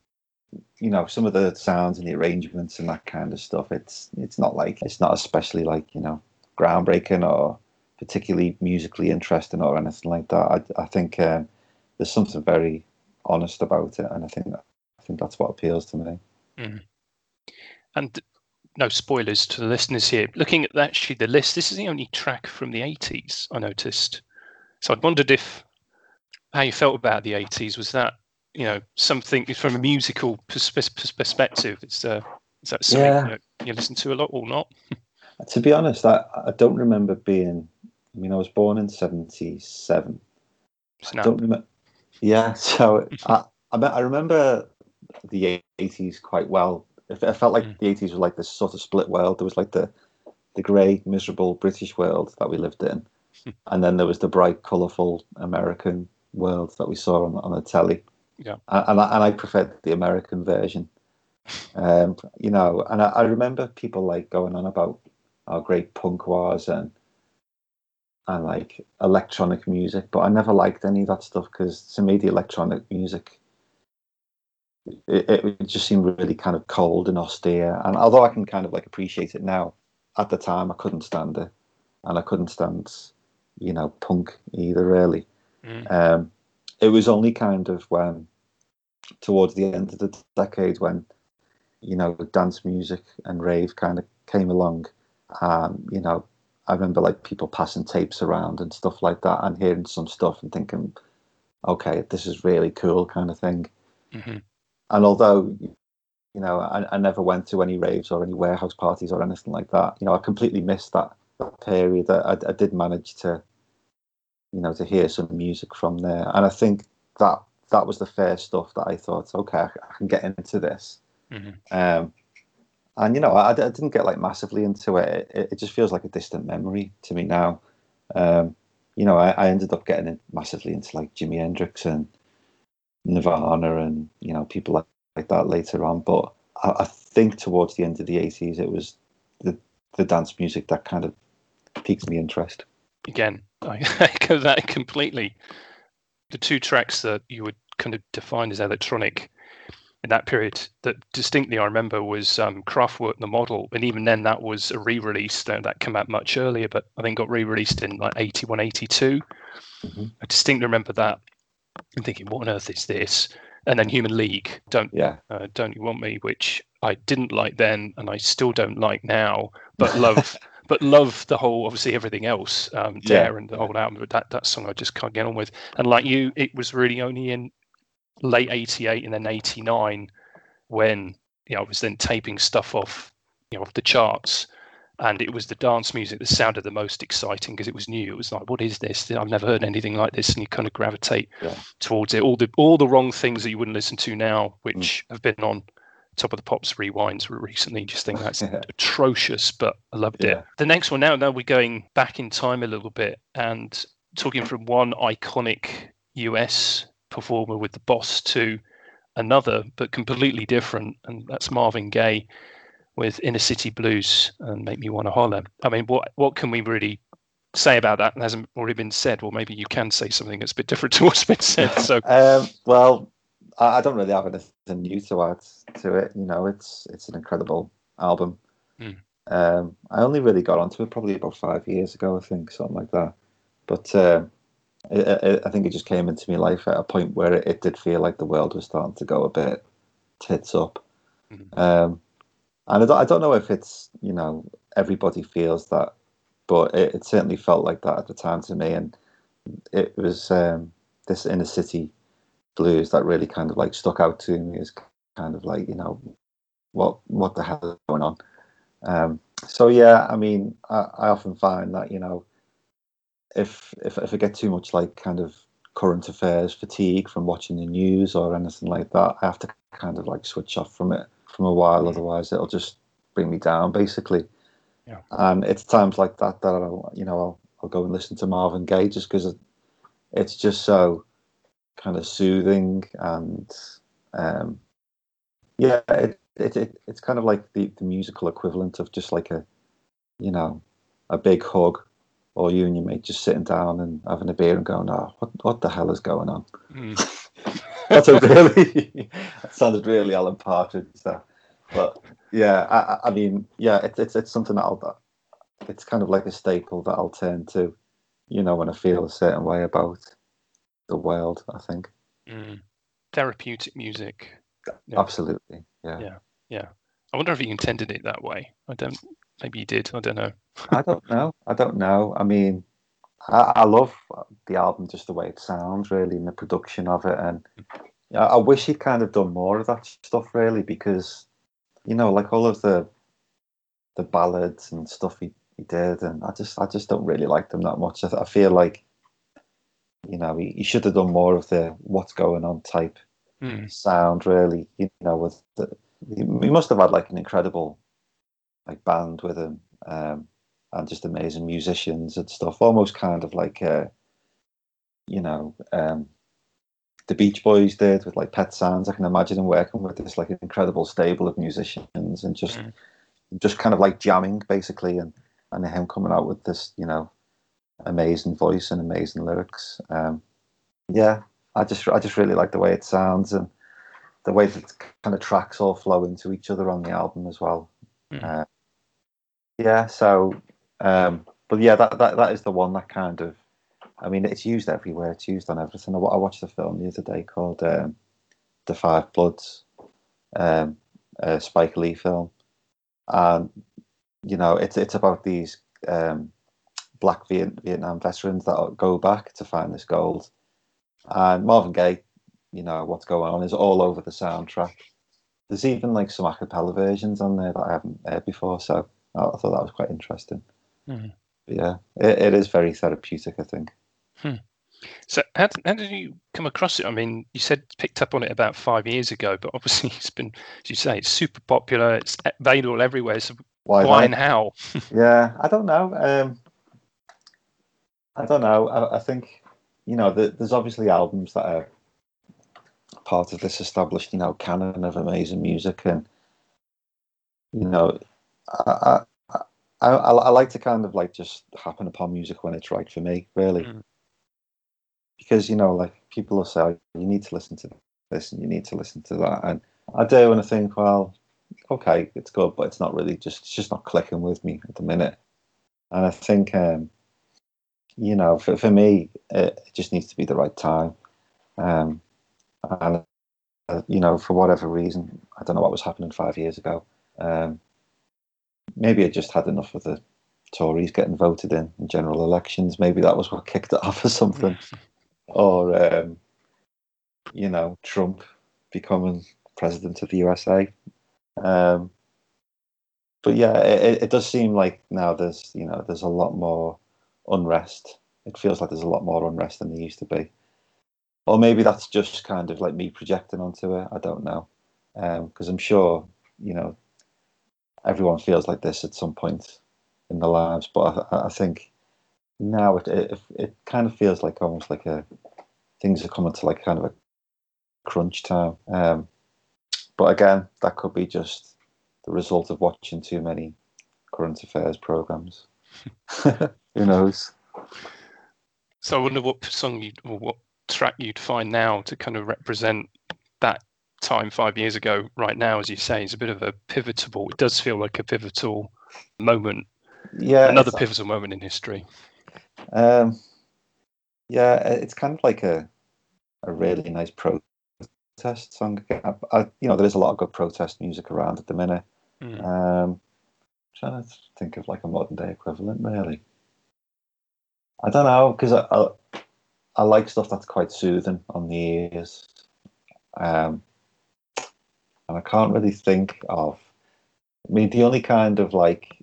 you know some of the sounds and the arrangements and that kind of stuff, it's it's not like it's not especially like you know groundbreaking or particularly musically interesting or anything like that. I, I think um, there's something very honest about it, and I think that, I think that's what appeals to me. And no spoilers to the listeners here. Looking at actually the list, this is the only track from the 80s I noticed. So I'd wondered if how you felt about the 80s. Was that you know something from a musical perspe- pers- perspective? It's uh, is that something Yeah. you, know, you listen to a lot or not? To be honest, I, I don't remember being. I mean, I was born in '77. I Don't remember. Yeah, so I, I me- I remember the '80s quite well. It, felt like Mm. the '80s was like this sort of split world. There was like the the grey, miserable British world that we lived in, and then there was the bright, colourful American world that we saw on on the telly. Yeah. And I, and I preferred the American version. Um, you know, and I, I remember people like going on about how great punk was and and like electronic music, but I never liked any of that stuff because to me the electronic music it, it just seemed really kind of cold and austere. And although I can kind of like appreciate it now, at the time I couldn't stand it, and I couldn't stand you know punk either really. Mm. Um, it was only kind of when towards the end of the decade when you know dance music and rave kind of came along. Um, you know, I remember like people passing tapes around and stuff like that, and hearing some stuff and thinking, okay, this is really cool, kind of thing. hmm And although, you know, I, I never went to any raves or any warehouse parties or anything like that, you know, I completely missed that, that period. I, I did manage to, you know, to hear some music from there, and I think that that was the first stuff that I thought, okay, I, I can get into this. Mhm. Um, and you know, I, I didn't get like massively into it. it. It just feels like a distant memory to me now. Um, you know, I, I ended up getting in massively into like Jimi Hendrix and Nirvana and you know people like, like that later on. But I, I think towards the end of the eighties, it was the the dance music that kind of piqued my interest. Again, I echo that completely. The two tracks that you would kind of define as electronic in that period that distinctly I remember was um, Kraftwerk, the model, and even then that was a re-release that, that came out much earlier, but I think got re-released in like 81, 82. Mhm. I distinctly remember that and thinking, what on earth is this? And then Human League, don't Yeah, uh, Don't You Want Me, which I didn't like then and I still don't like now, but love. But love the whole, obviously everything else, um, Yeah, Dare and the whole album. But that that song I just can't get on with. And like you, it was really only in late '88 and then '89 when you know I was then taping stuff off, you know, off the charts, and it was the dance music that sounded the most exciting because it was new. It was like, what is this? I've never heard anything like this, and you kind of gravitate Yeah. towards it. All the all the wrong things that you wouldn't listen to now, mm. which have been on Top of the Pops rewinds recently. Just think that's Yeah. atrocious, but I loved Yeah. it. The next one now, now we're going back in time a little bit and talking from one iconic US performer with the boss to another, but completely different, and that's Marvin Gaye with Inner City Blues and Make Me Want to Holler. I mean, what what can we really say about that? It hasn't already been said. Well, maybe you can say something that's a bit different to what's been said. So, Um, well, I, don't really have anything new to add to it. You know, it's it's an incredible album. Mm. Um, I only really got onto it probably about five years ago, I think, something like that. But uh, it, it, I think it just came into my life at a point where it, it, did feel like the world was starting to go a bit tits up. Mm-hmm. Um, and I don't, I don't know if it's you know everybody feels that, but it, it certainly felt like that at the time to me, and it was um, this inner city blues that really kind of like stuck out to me as kind of like you know what what the hell is going on. Um, so yeah, I mean, I, I often find that you know if if if I get too much like kind of current affairs fatigue from watching the news or anything like that, I have to kind of like switch off from it from a while. Otherwise, it'll just bring me down basically. Yeah. And it's times like that that I'll you know I'll, I'll go and listen to Marvin Gaye just because it's just so kind of soothing and um, yeah, it, it, it, it's kind of like the, the musical equivalent of just like a you know a big hug or you and your mate just sitting down and having a beer and going, "Oh, what what the hell is going on?" Mm. That's a really that sounded really Alan Partridge there, but yeah, I, I mean, yeah, it's it's it's something that I'll that it's kind of like a staple that I'll turn to, you know, when I feel a certain way about the world. I think mm. therapeutic music. Yeah. Absolutely, yeah, yeah, yeah. I wonder if he intended it that way. I don't Maybe you did. I don't know. I don't know. I don't know. I mean, I, I, love the album just the way it sounds, really, and the production of it. And I wish he'd kind of done more of that stuff, really, because you know, like all of the the ballads and stuff he, he did, and I just I just don't really like them that much. I, I feel like you know he, he, should have done more of the what's going on type mm. sound, really. You know, with the, he must have had like an incredible like band with him, um, and just amazing musicians and stuff. Almost kind of like, uh, you know, um, the Beach Boys did with like Pet Sounds. I can imagine him working with this like incredible stable of musicians and just, mm. just kind of like jamming basically, and and him coming out with this, you know, amazing voice and amazing lyrics. Um, yeah, I just I just really like the way it sounds and the way that kind of tracks all flow into each other on the album as well. Mm. Uh, yeah, so, um, but yeah, that, that that is the one that kind of, I mean, it's used everywhere. It's used on everything. I, watched a film the other day called um, The Five Bloods, um, a Spike Lee film, and you know, it's it's about these um, black Viet- Vietnam veterans that go back to find this gold, and Marvin Gaye, you know, what's going on is all over the soundtrack. There's even like some acapella versions on there that I haven't heard before, so I thought that was quite interesting. Mm-hmm. Yeah, it, it is very therapeutic, I think. Hmm. So, how, how did you come across it? I mean, you said picked up on it about five years ago, but obviously it's been, as you say, it's super popular. It's available everywhere. So, why, why and how? yeah, I don't know. Um, I don't know. I, I think you know, the, there's obviously albums that are part of this established, you know, canon of amazing music, and you know, I, I, I, I, like to kind of like just happen upon music when it's right for me, really. Mm. Because, you know, like people will say, oh, you need to listen to this and you need to listen to that. And I do, and I think, well, okay, it's good, but it's not really just, it's just not clicking with me at the minute. And I think, um, you know, for, for me, it, it just needs to be the right time. Um, and, uh, you know, for whatever reason, I don't know what was happening five years ago. Um, maybe I just had enough of the Tories getting voted in in general elections. Maybe that was what kicked it off or something. or, um, you know, Trump becoming president of the USA. Um, but yeah, it, it does seem like now there's, you know, there's a lot more unrest. It feels like there's a lot more unrest than there used to be. Or maybe that's just kind of like me projecting onto it. I don't know. Because um, I'm sure, you know, everyone feels like this at some point in their lives. But I, I think now it, it, it kind of feels like almost like a things are coming to like kind of a crunch time. Um, but again, that could be just the result of watching too many current affairs programs. Who knows? So I wonder what song you or what track you'd find now to kind of represent that time five years ago, right now, as you say, is a bit of a pivotal. It does feel like a pivotal moment. Yeah, Another pivotal moment in history. Um, yeah, it's kind of like a a really nice protest song. I, I, you know, there is a lot of good protest music around at the minute. Mm. Um, trying to think of like a modern day equivalent, really. I don't know because I, I I like stuff that's quite soothing on the ears, um, and I can't really think of. I mean, the only kind of like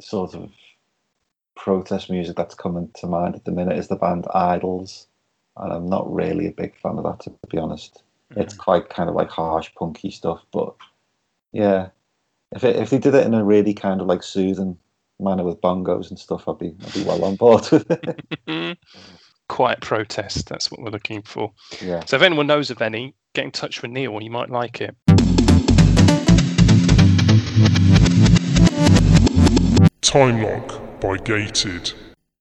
sort of protest music that's coming to mind at the minute is the band IDLES, and I'm not really a big fan of that to be honest. It's quite kind of like harsh, punky stuff, but yeah, if it, if they did it in a really kind of like soothing manner with bongos and stuff, I'd be I'd be well on board with it. Mm. Quiet protest. That's what we're looking for. yeah. So if anyone knows of any, get in touch with Neil. You might like it. Time Lock by Gated.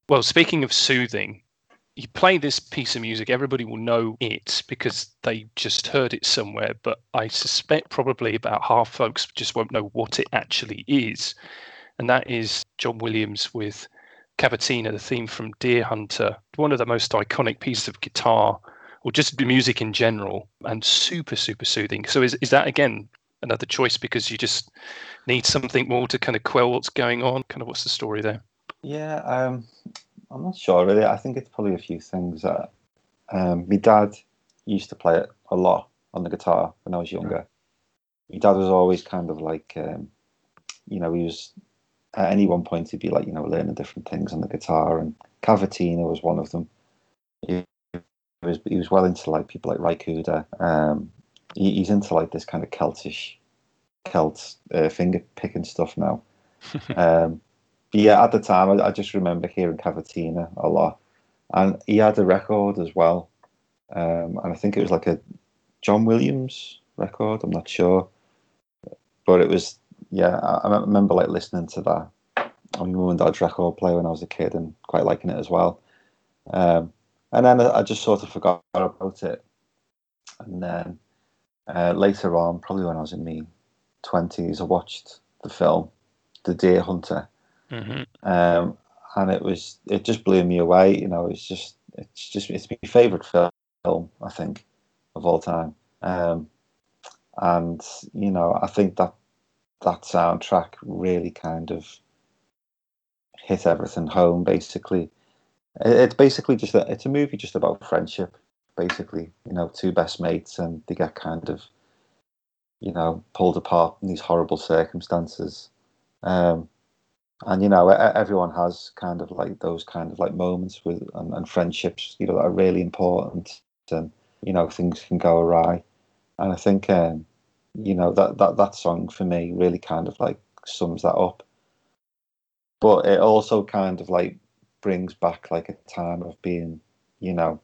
Well, speaking of soothing, you play this piece of music, everybody will know it because they just heard it somewhere. But I suspect probably about half folks just won't know what it actually is. And that is John Williams with Cavatina, the theme from Deer Hunter, one of the most iconic pieces of guitar or just music in general, and super, super soothing. So, is, is that again another choice because you just need something more to kind of quell what's going on? Kind of what's the story there? Yeah, um, I'm not sure really. I think it's probably a few things. That, um, my dad used to play it a lot on the guitar when I was younger. My dad was always kind of like, um, you know, he was at any one point he'd be like, you know, learning different things on the guitar, and Cavatina was one of them. He was he was well into like people like Ry Cooder. Um, he, he's into like this kind of Celtish, Celt uh, finger picking stuff now. um, yeah, at the time, I, I just remember hearing Cavatina a lot, and he had a record as well, um, and I think it was like a John Williams record. I'm not sure, but it was yeah. I, I remember like listening to that on my mum and dad's record player when I was a kid, and quite liking it as well. Um, and then I just sort of forgot about it, and then uh, later on, probably when I was in my twenties, I watched the film, The Deer Hunter hmm um, and it was it just blew me away. You know, it's just it's just it's my favorite film I think of all time. Um, and you know, I think that that soundtrack really kind of hit everything home. Basically, It- it's basically just a, it's a movie just about friendship. Basically, you know, two best mates and they get kind of you know pulled apart in these horrible circumstances. Um, and you know everyone has kind of like those kind of like moments with and, and friendships you know that are really important and you know things can go awry and i think um you know that that that song for me really kind of like sums that up but it also kind of like brings back like a time of being you know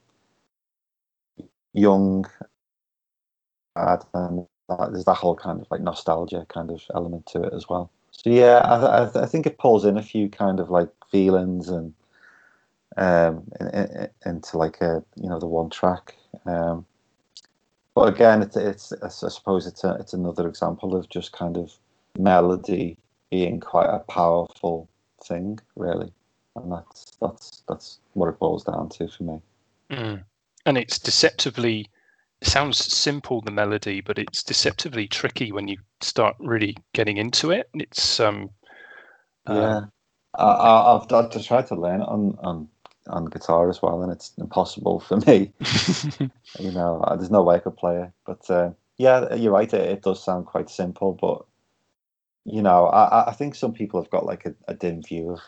young and that, there's that whole kind of like nostalgia kind of element to it as well so yeah, I, I, I think it pulls in a few kind of like feelings and um in, in, into like a you know the one track. Um, but again, it's it's I suppose it's a, it's another example of just kind of melody being quite a powerful thing, really, and that's that's that's what it boils down to for me. Mm. And it's deceptively it sounds simple the melody, but it's deceptively tricky when you start really getting into it. It's um Yeah, I, I, I've, I've tried to learn it on on on guitar as well, and it's impossible for me. you know, there's no way I could play it. But uh, yeah, you're right. It, it does sound quite simple, but you know, I, I- I think some people have got like a, a dim view of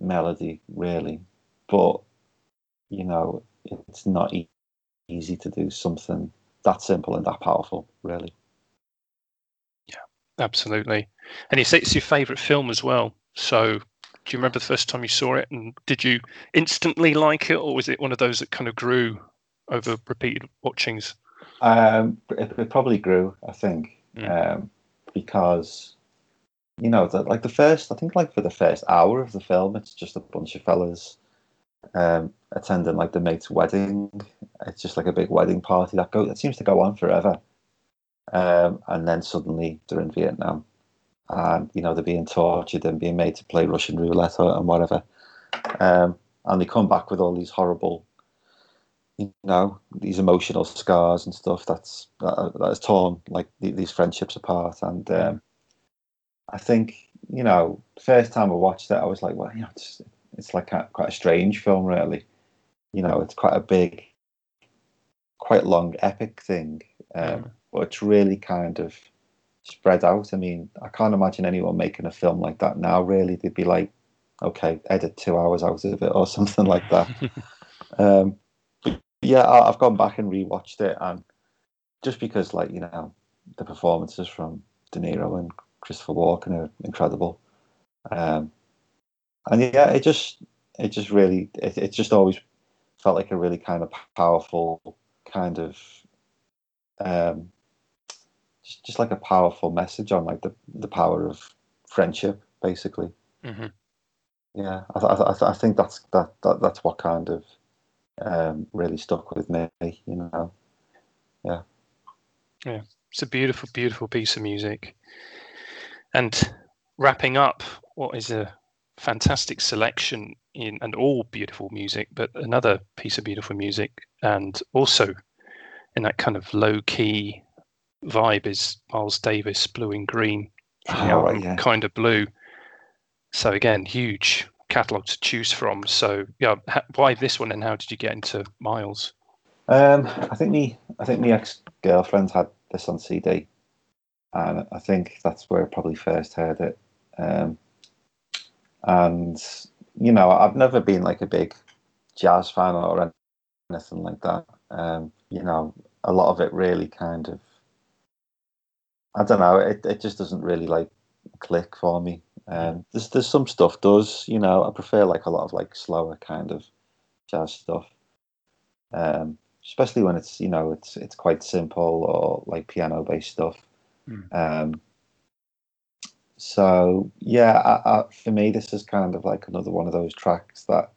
melody, really. But you know, it's not e- easy to do something that simple and that powerful, really. Yeah, absolutely. And you say it's your favourite film as well. So do you remember the first time you saw it and did you instantly like it or was it one of those that kind of grew over repeated watchings? Um, it, it probably grew, I think, Mm. um, because you know, the, like the first, I think, like for the first hour of the film, it's just a bunch of fellas um, attending like the mate's wedding. It's just like a big wedding party that go that seems to go on forever. Um, and then suddenly they're in Vietnam, and you know they're being tortured and being made to play Russian roulette or, and whatever. Um, and they come back with all these horrible, you know, these emotional scars and stuff that's that, has torn like these friendships apart. And um, I think you know, first time I watched it, I was like, well, you know, it's it's like a, quite a strange film, really. You know, it's quite a big, quite long, epic thing, um, mm. but it's really kind of spread out. I mean, I can't imagine anyone making a film like that now. Really, they'd be like, okay, edit two hours out of it or something like that. um, yeah, I, have gone back and rewatched it, and just because, like you know, the performances from De Niro and Christopher Walken are incredible. Um, and yeah, it just it just really it, it just always felt like a really kind of powerful kind of um, just, just like a powerful message on like the the power of friendship, basically. Mm-hmm. Yeah, I, I, I think that's that, that that's what kind of um, really stuck with me. You know, yeah, yeah. It's a beautiful, beautiful piece of music. And wrapping up, what is a fantastic selection in and all beautiful music, but another piece of beautiful music, and also in that kind of low key vibe is Miles Davis, Blue and Green, oh, yeah. kind of blue. So again, huge catalog to choose from. So yeah, why this one, and how did you get into Miles? Um, I think me, I think my ex girlfriend had this on CD, and I think that's where I probably first heard it. Um, and you know, I've never been like a big jazz fan or anything like that. Um, you know, a lot of it really kind of I don't know. It it just doesn't really like click for me. Um, there's there's some stuff does. You know, I prefer like a lot of like slower kind of jazz stuff. Um, especially when it's you know it's it's quite simple or like piano based stuff. Mm. Um, so yeah, I, I, for me, this is kind of like another one of those tracks that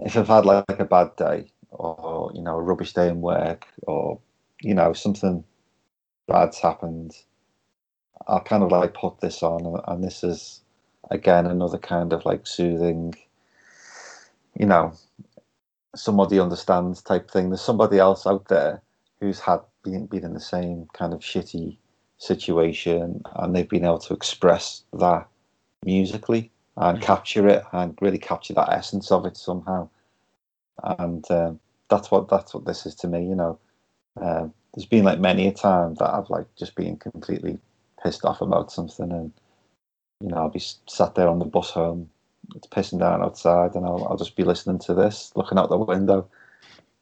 if I've had like, like a bad day or you know a rubbish day in work or you know something bad's happened, I'll kind of like put this on, and this is again another kind of like soothing, you know, somebody understands type thing. There's somebody else out there who's had been been in the same kind of shitty situation, and they've been able to express that musically and mm. capture it and really capture that essence of it somehow. And um, that's what that's what this is to me. You know, um, there's been like many a time that I've like just been completely pissed off about something, and you know I'll be sat there on the bus home, it's pissing down outside, and I'll I'll just be listening to this, looking out the window,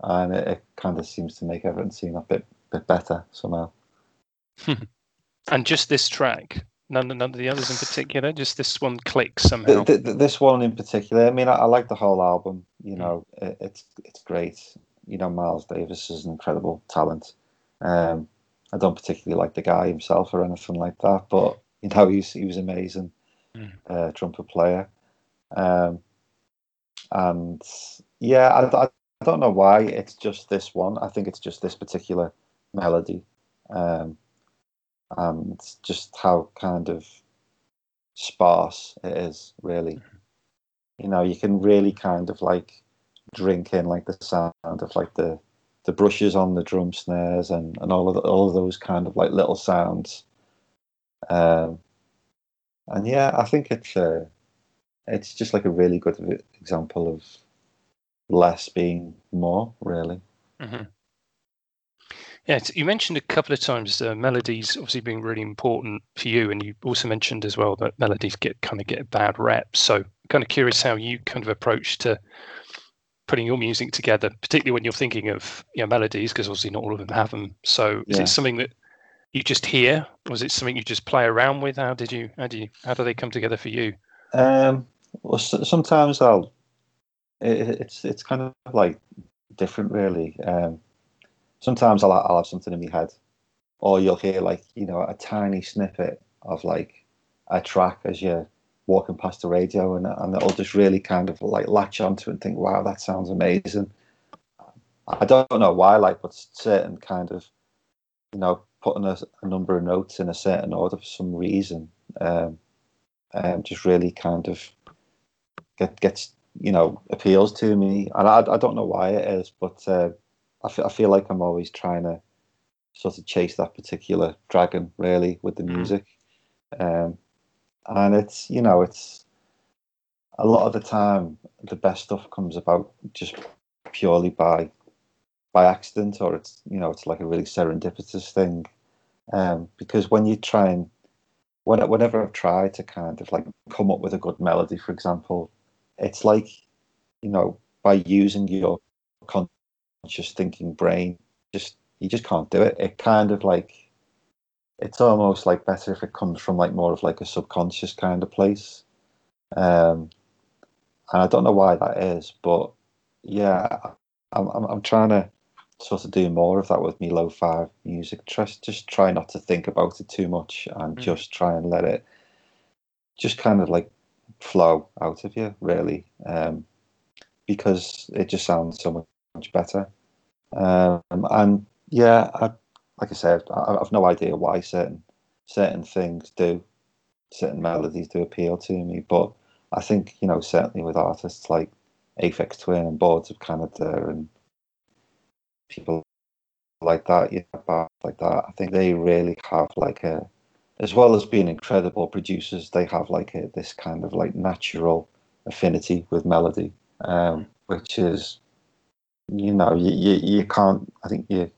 and it, it kind of seems to make everything seem a bit bit better somehow. and just this track, none, none of the others in particular, just this one clicks somehow. The, the, this one in particular, I mean, I, I like the whole album. You hmm. know, mm. it, it's it's great. You know, Miles Davis is an incredible talent. Um, I don't particularly like the guy himself or anything like that, but you know he's he was amazing mm. uh, trumpet player. Um, and yeah, I, I don't know why it's just this one. I think it's just this particular melody, um, and just how kind of sparse it is. Really, mm-hmm. you know, you can really kind of like drink in like the sound of like the the brushes on the drum snares and, and all of the, all of those kind of like little sounds. Um, and yeah, I think it's uh, it's just like a really good example of less being more, really. Mm-hmm. Yeah, you mentioned a couple of times uh, melodies obviously being really important for you, and you also mentioned as well that melodies get kind of get a bad rep. So, kind of curious how you kind of approach to putting your music together, particularly when you're thinking of you know, melodies, because obviously not all of them have them. So is yeah. it something that you just hear? Was it something you just play around with? How did you? How do you? How do they come together for you? Um, well, sometimes I'll. It, it's it's kind of like different, really. Um, sometimes I'll I'll have something in my head, or you'll hear like you know a tiny snippet of like a track as you're walking past the radio and, and it'll just really kind of like latch onto and think, wow, that sounds amazing. I don't know why, like, but certain kind of, you know, putting a, a, number of notes in a certain order for some reason um, um, just really kind of get, gets you know appeals to me, and I, I don't know why it is, but uh, I, feel like I'm always trying to sort of chase that particular dragon really with the mm. music, um, and it's you know it's a lot of the time the best stuff comes about just purely by by accident or it's you know it's like a really serendipitous thing um, because when you try and whenever I've tried to kind of like come up with a good melody for example it's like you know by using your conscious thinking brain just you just can't do it it kind of like it's almost like better if it comes from like more of like a subconscious kind of place um, and I don't know why that is, but yeah, I'm I'm, I'm trying to sort of do more of that with me Low Five music. Just just try not to think about it too much and mm. just try and let it just kind of like flow out of you, really, um, because it just sounds so much better. Um, and yeah, I, like I said, I, I've no idea why certain certain things do, certain melodies do appeal to me, but I think you know certainly with artists like Aphex Twin and Boards of Canada and people like that, yeah, like that. I think they really have like a, as well as being incredible producers, they have like a, this kind of like natural affinity with melody, um, which is, you know, you, you, you can't. I think you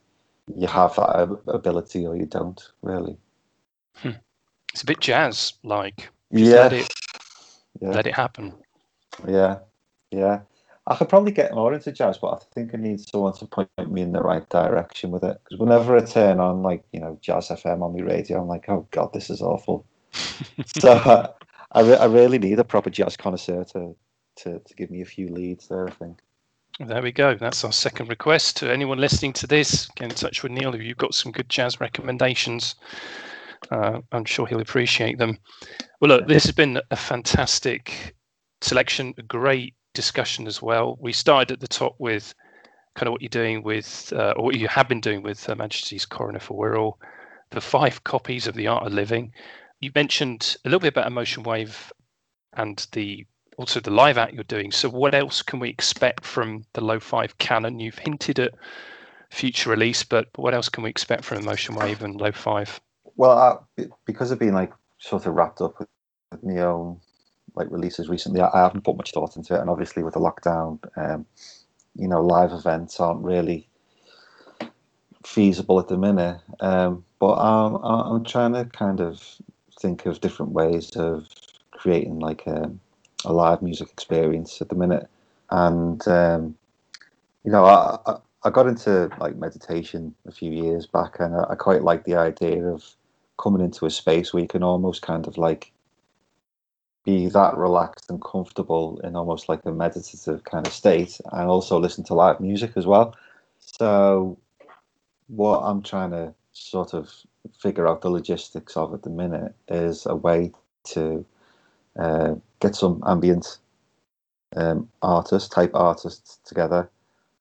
you have that ability or you don't really. Hmm. It's a bit jazz like. Yeah. Let it, yeah. let it happen. Yeah, yeah. I could probably get more into jazz, but I think I need someone to point me in the right direction with it. Because whenever I turn on, like, you know, Jazz FM on my radio, I'm like, oh, God, this is awful. so uh, I, re- I really need a proper jazz connoisseur to, to, to give me a few leads there, I think. There we go. That's our second request to anyone listening to this. Get in touch with Neil if you've got some good jazz recommendations. Uh, I'm sure he'll appreciate them. Well, look, this has been a fantastic selection, a great discussion as well. We started at the top with kind of what you're doing with, uh, or what you have been doing with uh, Majesty's Coroner for Wirral, the five copies of The Art of Living. You mentioned a little bit about Emotion Wave and the also the live act you're doing. So, what else can we expect from the Low Five canon? You've hinted at future release, but what else can we expect from Emotion Wave and Low Five? Well, uh, because of being like sort of wrapped up with, with my own like releases recently. I, I, haven't put much thought into it, and obviously with the lockdown, um, you know, live events aren't really feasible at the minute. Um, but I'm, I'm trying to kind of think of different ways of creating like a, a live music experience at the minute, and um, you know, I, I, I got into like meditation a few years back, and I, I quite like the idea of coming into a space where you can almost kind of like be that relaxed and comfortable in almost like a meditative kind of state and also listen to live music as well. So, what I'm trying to sort of figure out the logistics of at the minute is a way to uh, get some ambient um, artists, type artists together,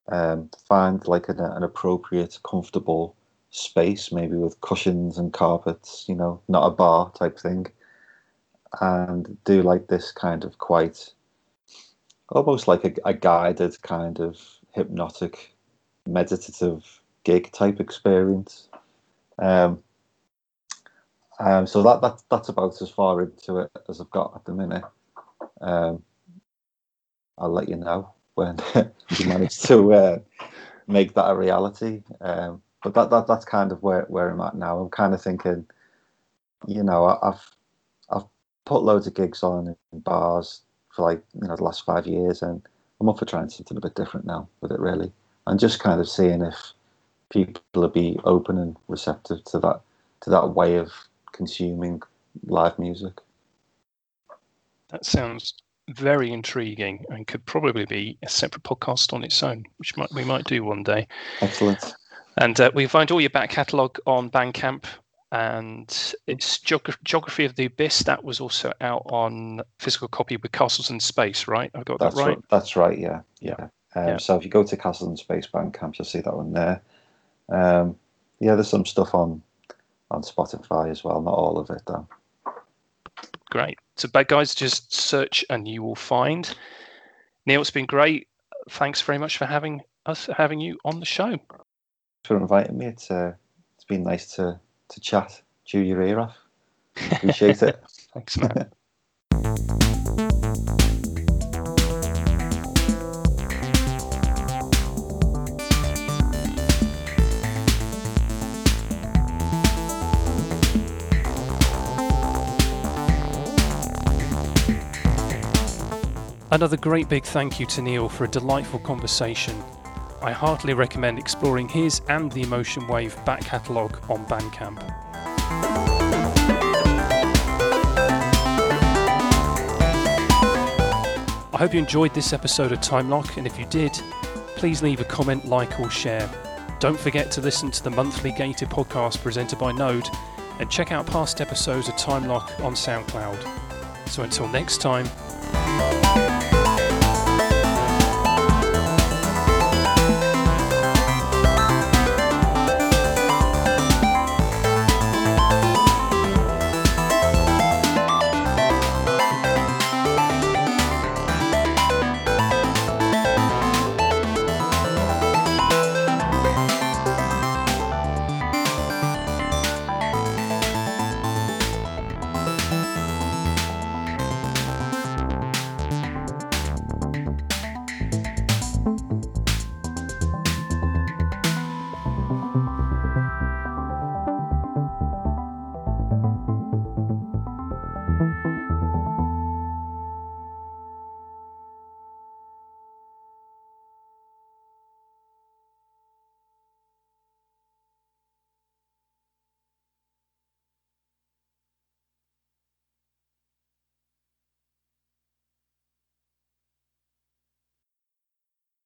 um, find like an, an appropriate, comfortable space, maybe with cushions and carpets, you know, not a bar type thing and do like this kind of quite almost like a, a guided kind of hypnotic meditative gig type experience um, um, so that, that that's about as far into it as I've got at the minute. Um, I'll let you know when we manage to uh, make that a reality. Um, but that, that that's kind of where, where I'm at now. I'm kind of thinking, you know, I've put loads of gigs on in bars for like you know the last five years, and I'm up for trying something a bit different now with it really, and just kind of seeing if people will be open and receptive to that to that way of consuming live music. That sounds very intriguing and could probably be a separate podcast on its own, which might, we might do one day. Excellent. And uh, we find all your back catalogue on Bandcamp and it's Geography of the Abyss. That was also out on physical copy with Castles in Space, right? I got that's that right? right? That's right. Yeah, yeah. Um, yeah. So if you go to Castles in Space Bandcamp, you'll see that one there. Um, yeah, there's some stuff on on Spotify as well. Not all of it though. Great. So, bad guys, just search and you will find. Neil, it's been great. Thanks very much for having us, having you on the show. For inviting me. It's uh, it's been nice to to chat, chew your ear off. Appreciate it. Thanks, man. Another great big thank you to Neil for a delightful conversation. I heartily recommend exploring his and the Emotion Wave back catalogue on Bandcamp. I hope you enjoyed this episode of Time Lock, and if you did, please leave a comment, like, or share. Don't forget to listen to the monthly Gated podcast presented by Node, and check out past episodes of Time Lock on SoundCloud. So until next time.